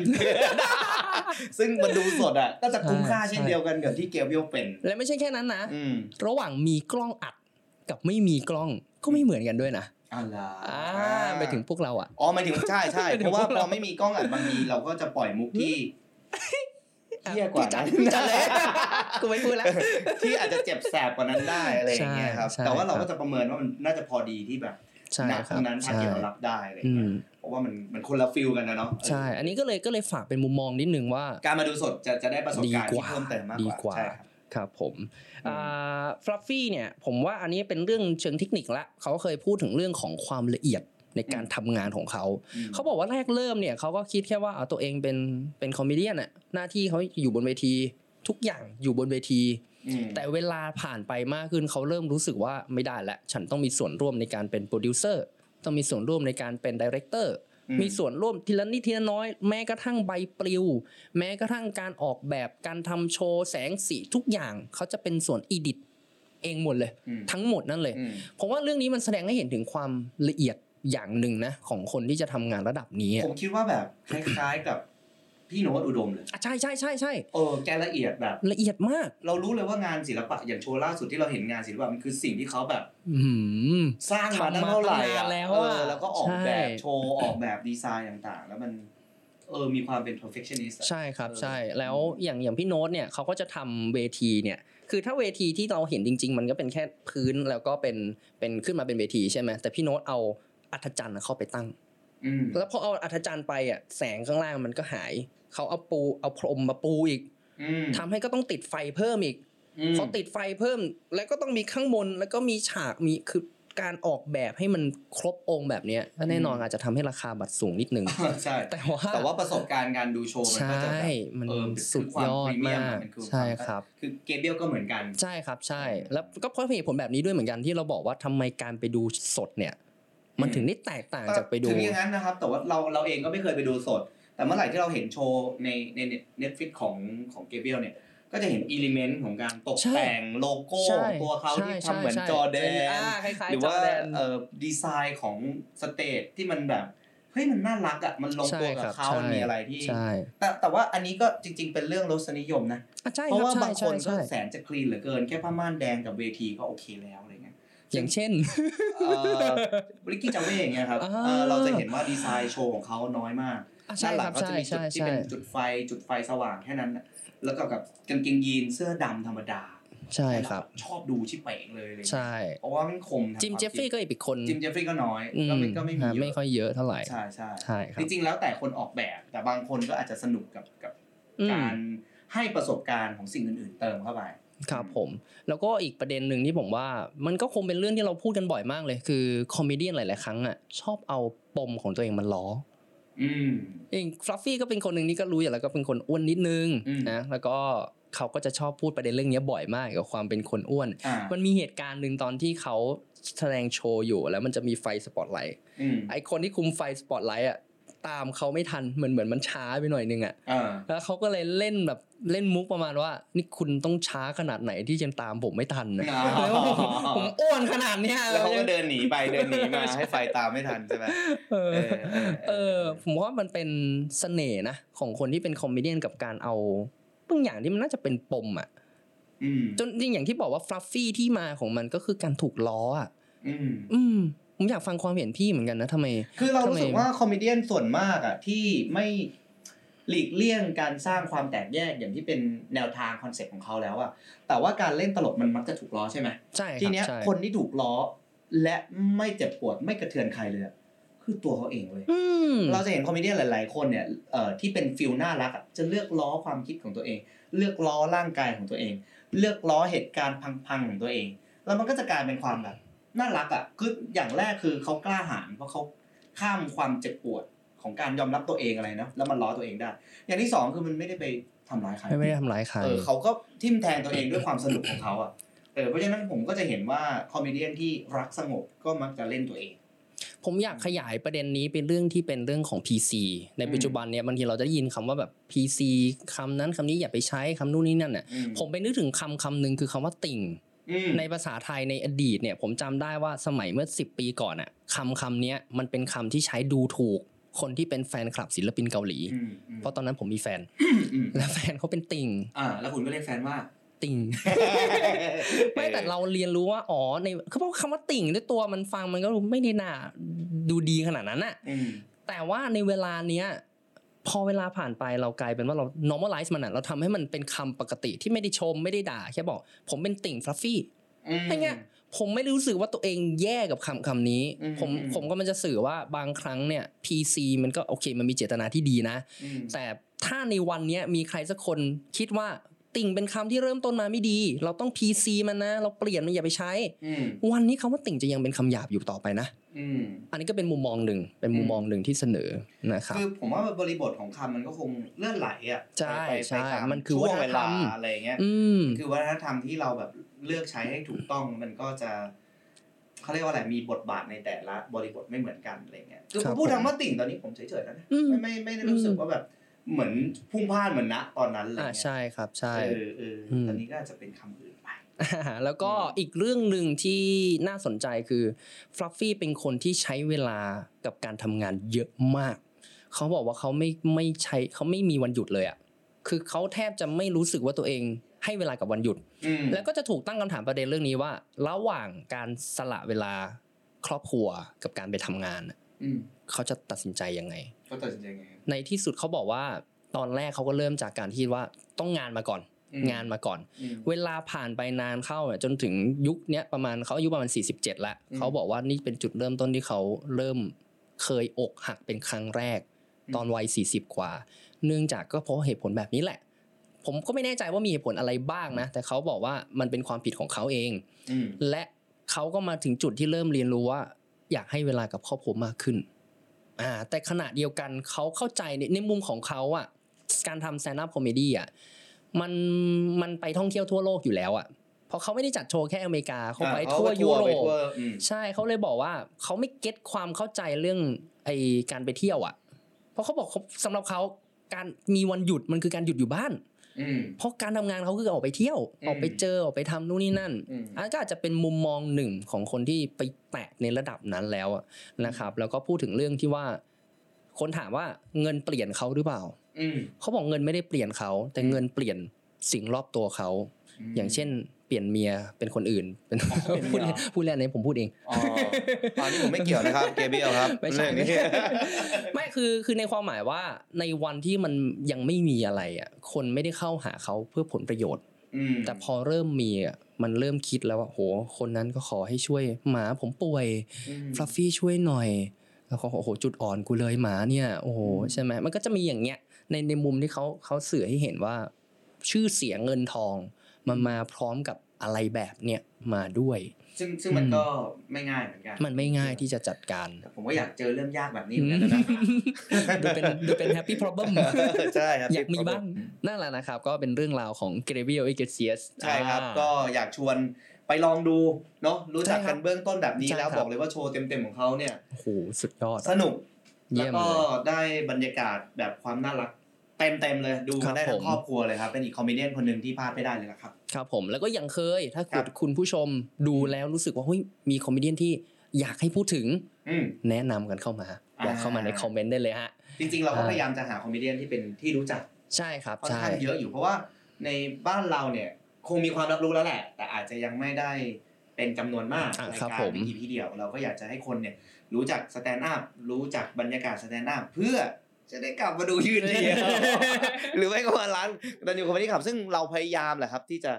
ซึ่งมันดูสดอะก็จะคุ้มค่าใช่เช่นเดียวกันกับที่เกลเวลเป็น และไม่ใช่แค่นั้นนะอืมระหว่างมีกล้องอัดกับไม่มีกล้องก็ไม่เหมือนกันด้วยนะอะไรอ่าไปถึงพวกเราอะอ๋อหมายถึงใช่ใช่หมายถึเพงราะว่าพวกพเราอไม่มีกล้องอัดบางทีเราก็จะปล่อยมุกที่เที่ยกว่าพี่จัดนั้นพี่จัดเลยกูไม่พูดแล้วที่อาจจะเจ็บแสบกว่านั้นได้อะไรอย่างเงี้ยครับใช่แต่ว่าเราครัก็บจะประเมินว่ามันน่าจะพอดีที่แบบใช่ หนักคตรับงนั้นทาใช่เกี่ยวรับได้อะไรอืเงี้ยเพราะว่ามันมันคนละฟิลกันนะเนาะใช่ อันนี้ก็เลยก็เลยฝากเป็นมุมมองนิดนึงว่า การมาดูสดจะจะได้ประสบการณ์ที่เพิ่มเติมมากกว่าใช่ครับครับผมฟลัฟฟี่เนี่ยผมว่าอันนี้เป็นเรื่องเชิงเทคนิคละเขาเคยพูดถึงเรื่องของความละเอียดในการทำงานของเขา เขาบอกว่าแรกเริ่มเนี่ยเขาก็คิดแค่ว่าเอาตัวเองเป็นเป็น comedian น่ะหน้าที่เขาอยู่บนเวที ทุกอย่างอยู่บนเวที แต่เวลาผ่านไปมากขึ้นเขาเริ่มรู้สึกว่าไม่ได้แล้วฉันต้องมีส่วนร่วมในการเป็นโปรดิวเซอร์ต้องมีส่วนร่วมในการเป็น director อืมมีส่วนร่วมทีละนิดทีละน้อย แม้กระทั่งใบปลิว แม้กระทั่งการออกแบบการทำโชว์แสงสีทุกอย่างเขาจะเป็นส่วน editเองหมดเลยอืมทั้งหมดนั่นเลยอืมผมว่าเรื่องนี้มันแสดงให้เห็นถึงความละเอียดอย่างหนึ่งนะของคนที่จะทำงานระดับนี้อะผมคิดว่าแบบคล้ายๆกับ พี่โน้ตอุดมเลยอะใช่ใช่ใช่ใช่เออแกละเอียดแบบละเอียดมาก เรารู้เลยว่างานศิลปะอย่างโชว์ล่าสุดที่เราเห็นงานศิลปะมันคือสิ่งที่เขาแบบอืมสร้างมาตั้งเท่าไหร่ทำมาตั้งนาอะนแล้วเออะอแล้วก็ออกแบบใช่โชว์ออกแบบดีไซน์ต่างๆ แล้วมันเออมีความเป็น perfectionist อะใช่ครับเออใช่แล้วอย่างอย่างพี่โน้ตเนี่ยเขาก็จะทำเวทีเนี่ยคือถ้าเวทีที่เราเห็นจริง ๆ มันก็เป็นแค่พื้นแล้วก็เป็นเป็นขึ้นมาเป็นเวทีใช่ไหมแต่พี่โน้ตเอาอัธจันทร์เข้าไปตั้งอืมแล้วพอเอาอัธจันทร์ไปอะแสงข้างล่างมันก็หาย เขาเอาปูเอาพรมมาปูอีกอืมทำให้ก็ต้องติดไฟเพิ่มอีกอืมพอติดไฟเพิ่ม แล้วก็ต้องมีข้างบนแล้วก็มีฉากมีคือการออกแบบให้มันครบองค์แบบเนี้ยก็แน่นอนอาจจะทำให้ราคาบัตรสูงนิดนึงใช่แต่ว่าแต่ว่าประสบการณ์การดูโชว์มันใช่ก็จะแบบมันเออสุดยอดคือควพรีเอะมากนคือใช่ครับ คือเกมเบลก็เหมือนกันใช่ครับใช่ แล้วก็เพราะเหตุผลแบบนี้ด้วยเหมือนกันที่เราบอกว่าทำไมการไปดูสดเนี่ย มันถึงได้แตกต่างจากไปดูถึงอย่างนั้นนะครับ แต่ว่าเราเราเองก็ไม่เคยไปดูสด แต่เมื่อไหร่ที่เราเห็นโชว์ในในเน็ตฟิกของของเกเบลเนี่ยก็จะเห็นอิเลเมนต์ของการตกใช่แต่งโลโก้ใช่ตัวเขาใช่ที่ทำเหมือนใช่จอแดเป็นนอ่าคล้ายๆหรือว่าจอแดนเอ่อดีไซน์ของ stage ที่มันแบบเฮ้ยมันน่ารักอะมันลงตัวกับเขาใช่มันมีอะไรที่ใช่แต่แต่ว่าอันนี้ก็จริง ๆ เป็นเรื่องรสนิยมนะอะใช่ครับเพราะว่าใช่บางคนก็ใช่ใช่แสนจะ clean เหลือเกิน แค่ผ้าม่านแดงกับเวทีก็โอเคแล้วอะไรเงี้ยอย่างเช่นเอ่อ Ricky Gervais อย่างเงี้ยครับอ่าเอ่อเราจะเห็นว่าดีไซน์โชว์ของเขาน้อยมากอะใช่ ด้านหลังครับเขาจะมีจุดใช่ที่ใช่เป็นจุดไฟจุดไฟสว่างแค่นั้นน่ะแล้วก็กับกางเกงยีนเสื้อดำธรรมดาใช่ครับ ชอบดูชิบเป๋งเลยอะไรเงี้ยใช่เพราะว่ามันคมทางจิมควาเจฟฟรีย์ก็อีกคน Jim Jefferies ก็น้อยอืก็ไม่ก็ไม่มีฮะเยไม่อะค่อยเยอะเท่าไหร่ใช่ใช่ใช่ครับจริงๆแล้วแต่คนออกแบบ แต่บางคนก็อาจจะสนุกกับกับอืมการให้ประสบการณ์ของสิ่งอื่นๆ เติมเข้าไปครับผมแล้วก็อีกประเด็นหนึ่งที่ผมว่า มันก็คงเป็นเรื่องที่เราพูดกันบ่อยมากเลย คือ comedy หลาย ๆ ครั้งอะชอบเอาปมของตัวเองมาล้อ อืมเอง Fluffy ก็เป็นคนหนึ่งที่ก็รู้อยู่แล้วก็เป็นคนอ้วนนิดนึงอืมนะแล้วก็เขาก็จะชอบพูดประเด็นเรื่องนี้บ่อยมากเกี่ยวกับความเป็นคนอ้วนอ่ามันมีเหตุการณ์หนึ่งตอนที่เขาแสดงโชว์อยู่แล้วมันจะมีไฟสปอตไลท์อืมไอคนที่คุมไฟสปอตไลท์อะ ตามเขาไม่ทันเหมือนเหมือนมันช้าไปหน่อยนึงอะอ่าแล้วเขาก็เลยเล่นแบบเล่นมุกประมาณว่า นี่คุณต้องช้าขนาดไหนที่จะตามผมไม่ทันนะอ๋อแล้วผมผมอ้วนขนาดเนี้ยแล้วเขาก็เดินหนีไปเดินหนีมาให้ไฟตามไม่ทันใช่ไหมเออเออเออเออผมว่ามันเป็นเสน่ห์นะของคนที่เป็น comedian กับการเอาบางอย่างที่มันน่าจะเป็นปมอะอืมจนจริงอย่างที่บอกว่า Fluffy ที่มาของมันก็คือการถูกล้ออะอืมอืม ผมอยากฟังความเห็นพี่เหมือนกันนะทำไม คือเรารู้สึกทำไมว่าคอมเมเดี้ส่วนมากอะที่ไม่หลีกเลี่ยงการสร้างความแตกแยกอย่างที่เป็นแนวทาง concept ของเขาแล้วอะแต่ว่าการเล่นตลกมันมักจะถูกล้อใช่ไหมใช่ครับทีเนี้ยใช่คนที่ถูกล้อ และไม่เจ็บปวดไม่กระเทือนใครเลยอะคือตัวเขาเองเลยอืมเราจะเห็น comedian หลาย ๆ คนเนี่ยเอ่อที่เป็น feel น่ารักอะจะเลือกล้อความคิดของตัวเอง เลือกล้อร่างกายของตัวเอง เลือกล้อเหตุการณ์พัง ๆ ของตัวเอง แล้วมันก็จะกลายเป็นความแบบ น่ารักอะคืออย่างแรกคือเขากล้าหาญเพราะเขาข้ามความเจ็บปวดของการยอมรับตัวเองอะไรเนาะแล้วมันล้อตัวเองได้ อย่างที่สองคือมันไม่ได้ไปทำร้ายใครไม่ไม่ได้ทำร้ายใครเออเขาก็ทิ่มแทงตัวเองด้วยความสนุกของเขาอะเออเพราะฉะนั้นผมก็จะเห็นว่าคอมเมเดี้ที่รักสงบก็มักจะเล่นตัวเอง ผมอยากขยายประเด็นนี้เป็นเรื่องที่เป็นเรื่องของ PC ในปัจจุบันเนี่ยบางทีเราจะได้ยินคำว่าแบบ PC คำนั้นคำนี้อย่าไปใช้คำนู่นนี่นั่นน่ะอืมผมไปนึกถึงคำคำหนึ่งคือคำว่าติ่งอืม ในภาษาไทยในอดีตเนี่ย ผมจำได้ว่าสมัยเมื่อ 10 ปีก่อนอะคำคำเนี้ยมันเป็นคำที่ใช้ดูถูกคนที่เป็นแฟนคลับศิลปินเกาหลีอืมอืมเพราะตอนนั้นผมมีแฟนอืมและแฟนเขาเป็นติ่งอ่าแล้วคุณก็เรียกแฟนว่าติ่งไม่แต่เราเรียนรู้ว่าอ๋อในคือเพราะคำว่าติ่งด้วยตัวมันฟังมันก็ไม่ได้น่าดูดีขนาดนั้นอะอืมแต่ว่าในเวลาเนี้ย พอเวลาผ่านไปเรากลายเป็นว่าเรา normalize มันอะเราทำให้มันเป็นคำปกติที่ไม่ได้ชมไม่ได้ด่าแค่บอก ผมเป็นติ่งฟลัฟฟี่อืมอะไรเงี้ยผมไม่ได้รู้สึกว่าตัวเองแย่กับคำคำนี้อืมผมอืมผมก็มันจะสื่อว่าบางครั้งเนี่ย PC มันก็โอเค มันมีเจตนาที่ดีนะอืมแต่ถ้าในวันเนี้ยมีใครสักคนคิดว่า ติ่งเป็นคำที่เริ่มต้นมาไม่ดี เราต้อง PC มันนะ เราเปลี่ยนมันอย่าไปใช้อืมวันนี้คำว่าติ่งจะยังเป็นคำหยาบอยู่ต่อไปนะอืมอันนี้ก็เป็นมุมมองหนึ่งเป็นมุมมองหนึ่งที่เสนอนะครับคือผมว่าบริบทของคำมันก็คงเลื่อนไหลอะใช่ไปไปใช่ไปตามันคือช่วงวัฒนเวธรลารมอะไรเงี้ยอืมคือวัฒนธรรมที่เราแบบเลือกใช้ให้ถูกต้องมันก็จะเขาเรียกว่าอะไรมีบทบาทในแต่ละบริบทไม่เหมือนกันอะไรเงี้ยคือคผรับมพูดผมทำว่าติ่งตอนนี้ผมเฉยๆแล้วนะอืมไม่ไม่ไม่ได้รู้สึกว่าแบบ เหมือนพุ่งพลาดเหมือนณตอนนั้นเลยอ่าใช่ครับใช่เออเอออมตอนนี้ก็อาจจะเป็นคำอื่นไปอ่าแล้วก็อืมอีกเรื่องหนึ่งที่น่าสนใจคือฟลัฟฟี่เป็นคนที่ใช้เวลากับการทำงานเยอะมาก เขาบอกว่าเขาไม่ไม่ใช้เขาไม่มีวันหยุดเลยอะคือเขาแทบจะไม่รู้สึกว่าตัวเองให้เวลากับวันหยุดอืมแล้วก็จะถูกตั้งคำถามประเด็นเรื่องนี้ว่า ระหว่างการสละเวลาครอบครัวกับการไปทำงานน่ะอืมเขาจะตัดสินใจยังไงก็ตัดสินใจไงครับ ในที่สุดเขาบอกว่าตอนแรกเขาก็เริ่มจากการที่ว่าต้องงานมาก่อนอืมงานมาก่อนอืมเวลาผ่านไปนานเข้าเนี่ยจนถึงยุคเนี้ยประมาณเขาอายุประมาณ 47แล้วอืมเขาบอกว่านี่เป็นจุดเริ่มต้นที่เขาเริ่มเคยอกหักเป็นครั้งแรก ตอนวัย 40 กว่า เนื่องจากก็เพราะเหตุผลแบบนี้แหละ ผมก็ไม่แน่ใจว่ามีเหตุผลอะไรบ้างนะ แต่เขาบอกว่ามันเป็นความผิดของเขาเองอืมและเขาก็มาถึงจุดที่เริ่มเรียนรู้ว่า อยากให้เวลากับครอบครัวมากขึ้น อ่าแต่ขณะเดียวกันเขาเข้าใจในในมุมของเขาอะการทำ stand up comedy อะมันมันไปท่องเที่ยวทั่วโลกอยู่แล้วอะเพราะเขาไม่ได้จัดโชว์แค่อเมริกาเขาไปอ่าทั่วเขาก็ยุโรไปปทั่วอืมใช่เขาเลยบอกว่าเขาไม่เก็ตความเข้าใจเรื่องไอการไปเที่ยวอะ เพราะเขาบอกเขาสำหรับเขาการมีวันหยุดมันคือการหยุดอยู่บ้านอืม เพราะการทำงานเขาคือออกไปเที่ยวอืมออกไปเจอออกไปทำนู่นนี่นั่นอืมอันนก็อาจจะเป็นมุมมองหนึ่งของคนที่ไปแตะในระดับนั้นแล้วอะนะครับ แล้วก็พูดถึงเรื่องที่ว่า คนถามว่าเงินเปลี่ยนเขาหรือเปล่าอืมเขาบอกเงินไม่ได้เปลี่ยนเขาแต่เงินเปลี่ยนสิ่งรอบตัวเขา อย่างเช่น เปลี่ยนเมียเป็นคนอื่น เป็นอ๋อเปลี่ยนเมีพูดยเล่นพูดเล่นอันนี้ผมพูดเองอ๋อตอนนี้ผมไม่เกี่ยวนะครับเกเบียลครับไม่ใช่เรื่องไม่นี้ใช่ไม่คือคือในความหมายว่าในวันที่มันยังไม่มีอะไรอะคนไม่ได้เข้าหาเขาเพื่อผลประโยชน์อืมแต่พอเริ่มมีอะมันเริ่มคิดแล้วว่าโห คนนั้นก็ขอให้ช่วยหมาผมป่วยอืมฟลัฟฟี่ช่วยหน่อยแล้วเขาโอ้โหจุดอ่อนกูเลยหมาเนี่ย โอ้โหอืมใช่ไหมมันก็จะมีอย่างเงี้ยในในมุมที่เขาเขาสื่อให้เห็นว่า ชื่อเสียงเงินทอง มันมาพร้อมกับอะไรแบบเนี้ยมาด้วย ซึ่งซึ่งมันก็ไม่ง่ายเหมือนกัน มันไม่ง่ายที่จะจัดการแต่ผมก็อยากเจอเรื่องยากแบบนี้เหมือนกันนะดูเป็นดูเป็น happy problemใช่ครับอยากมีบ้างนั่นแหละนะครับ ก็เป็นเรื่องราวของ Gabriel Iglesias ใช่ครับ ก็อยากชวนไปลองดูเนาะรู้จักใช่ครักับนเบื้องต้นแบบนี้ใช่แล้วครับบอกเลยว่าโชว์เต็มๆของเขาเนี่ยโอ้โหสุดยอด สนุกเยี่แล้วก็เลยได้บรรยากาศแบบความน่ารัก เต็มเต็มๆเลยครัมาบได้ทั้งครอบครัวเลยครับเป็นอีก comedian คนหนึ่งที่พลาดไม่ได้เลยล่ะครับครับผมแล้วก็ยังเคยถ้าครับเกิดคุณผู้ชมดูแล้วรู้สึกว่าเฮ้ยมี comedian ที่อยากให้พูดถึงอืมแนะนำกันเข้ามาอ่าบอกเข้ามาใน comment ได้เลยฮะจริงๆเราก็อ่าพยายามจะหา comedian ที่เป็นที่รู้จักใช่ครับใช่ค่อนข้างเยอะอยู่เพราะว่าในบ้านเราเนี่ยคงมีความรับรู้แล้วแหละ แต่อาจจะยังไม่ได้เป็นจำนวนมากอะครับผมในการเป็น EP เดียว เราก็อยากจะให้คนเนี่ยรู้จัก stand-up รู้จักบรรยากาศ stand-up เพื่อ จะได้กลับมาดูยืนเดียหรือไม่ก็มาร้าน Katanyu Comedy Club ซึ่งเราพยายามแหละครับ ที่จะ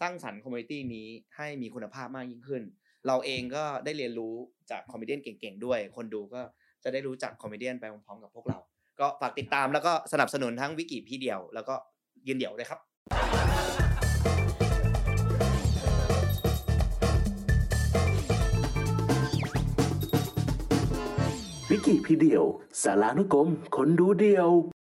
สร้างสรรค์ community นี้ให้มีคุณภาพมากยิ่งขึ้น เราเองก็ได้เรียนรู้จาก comedian เก่งๆด้วย คนดูก็จะได้รู้จัก comedian ไปพร้อมๆกับพวกเรา ก็ฝากติดตามแล้วก็สนับสนุนทั้งวิกิพีเดี่ยว แล้วก็ยืนเดี่ยวเลยครับ กิพีเดียว สารานุกรมคนดูเดียว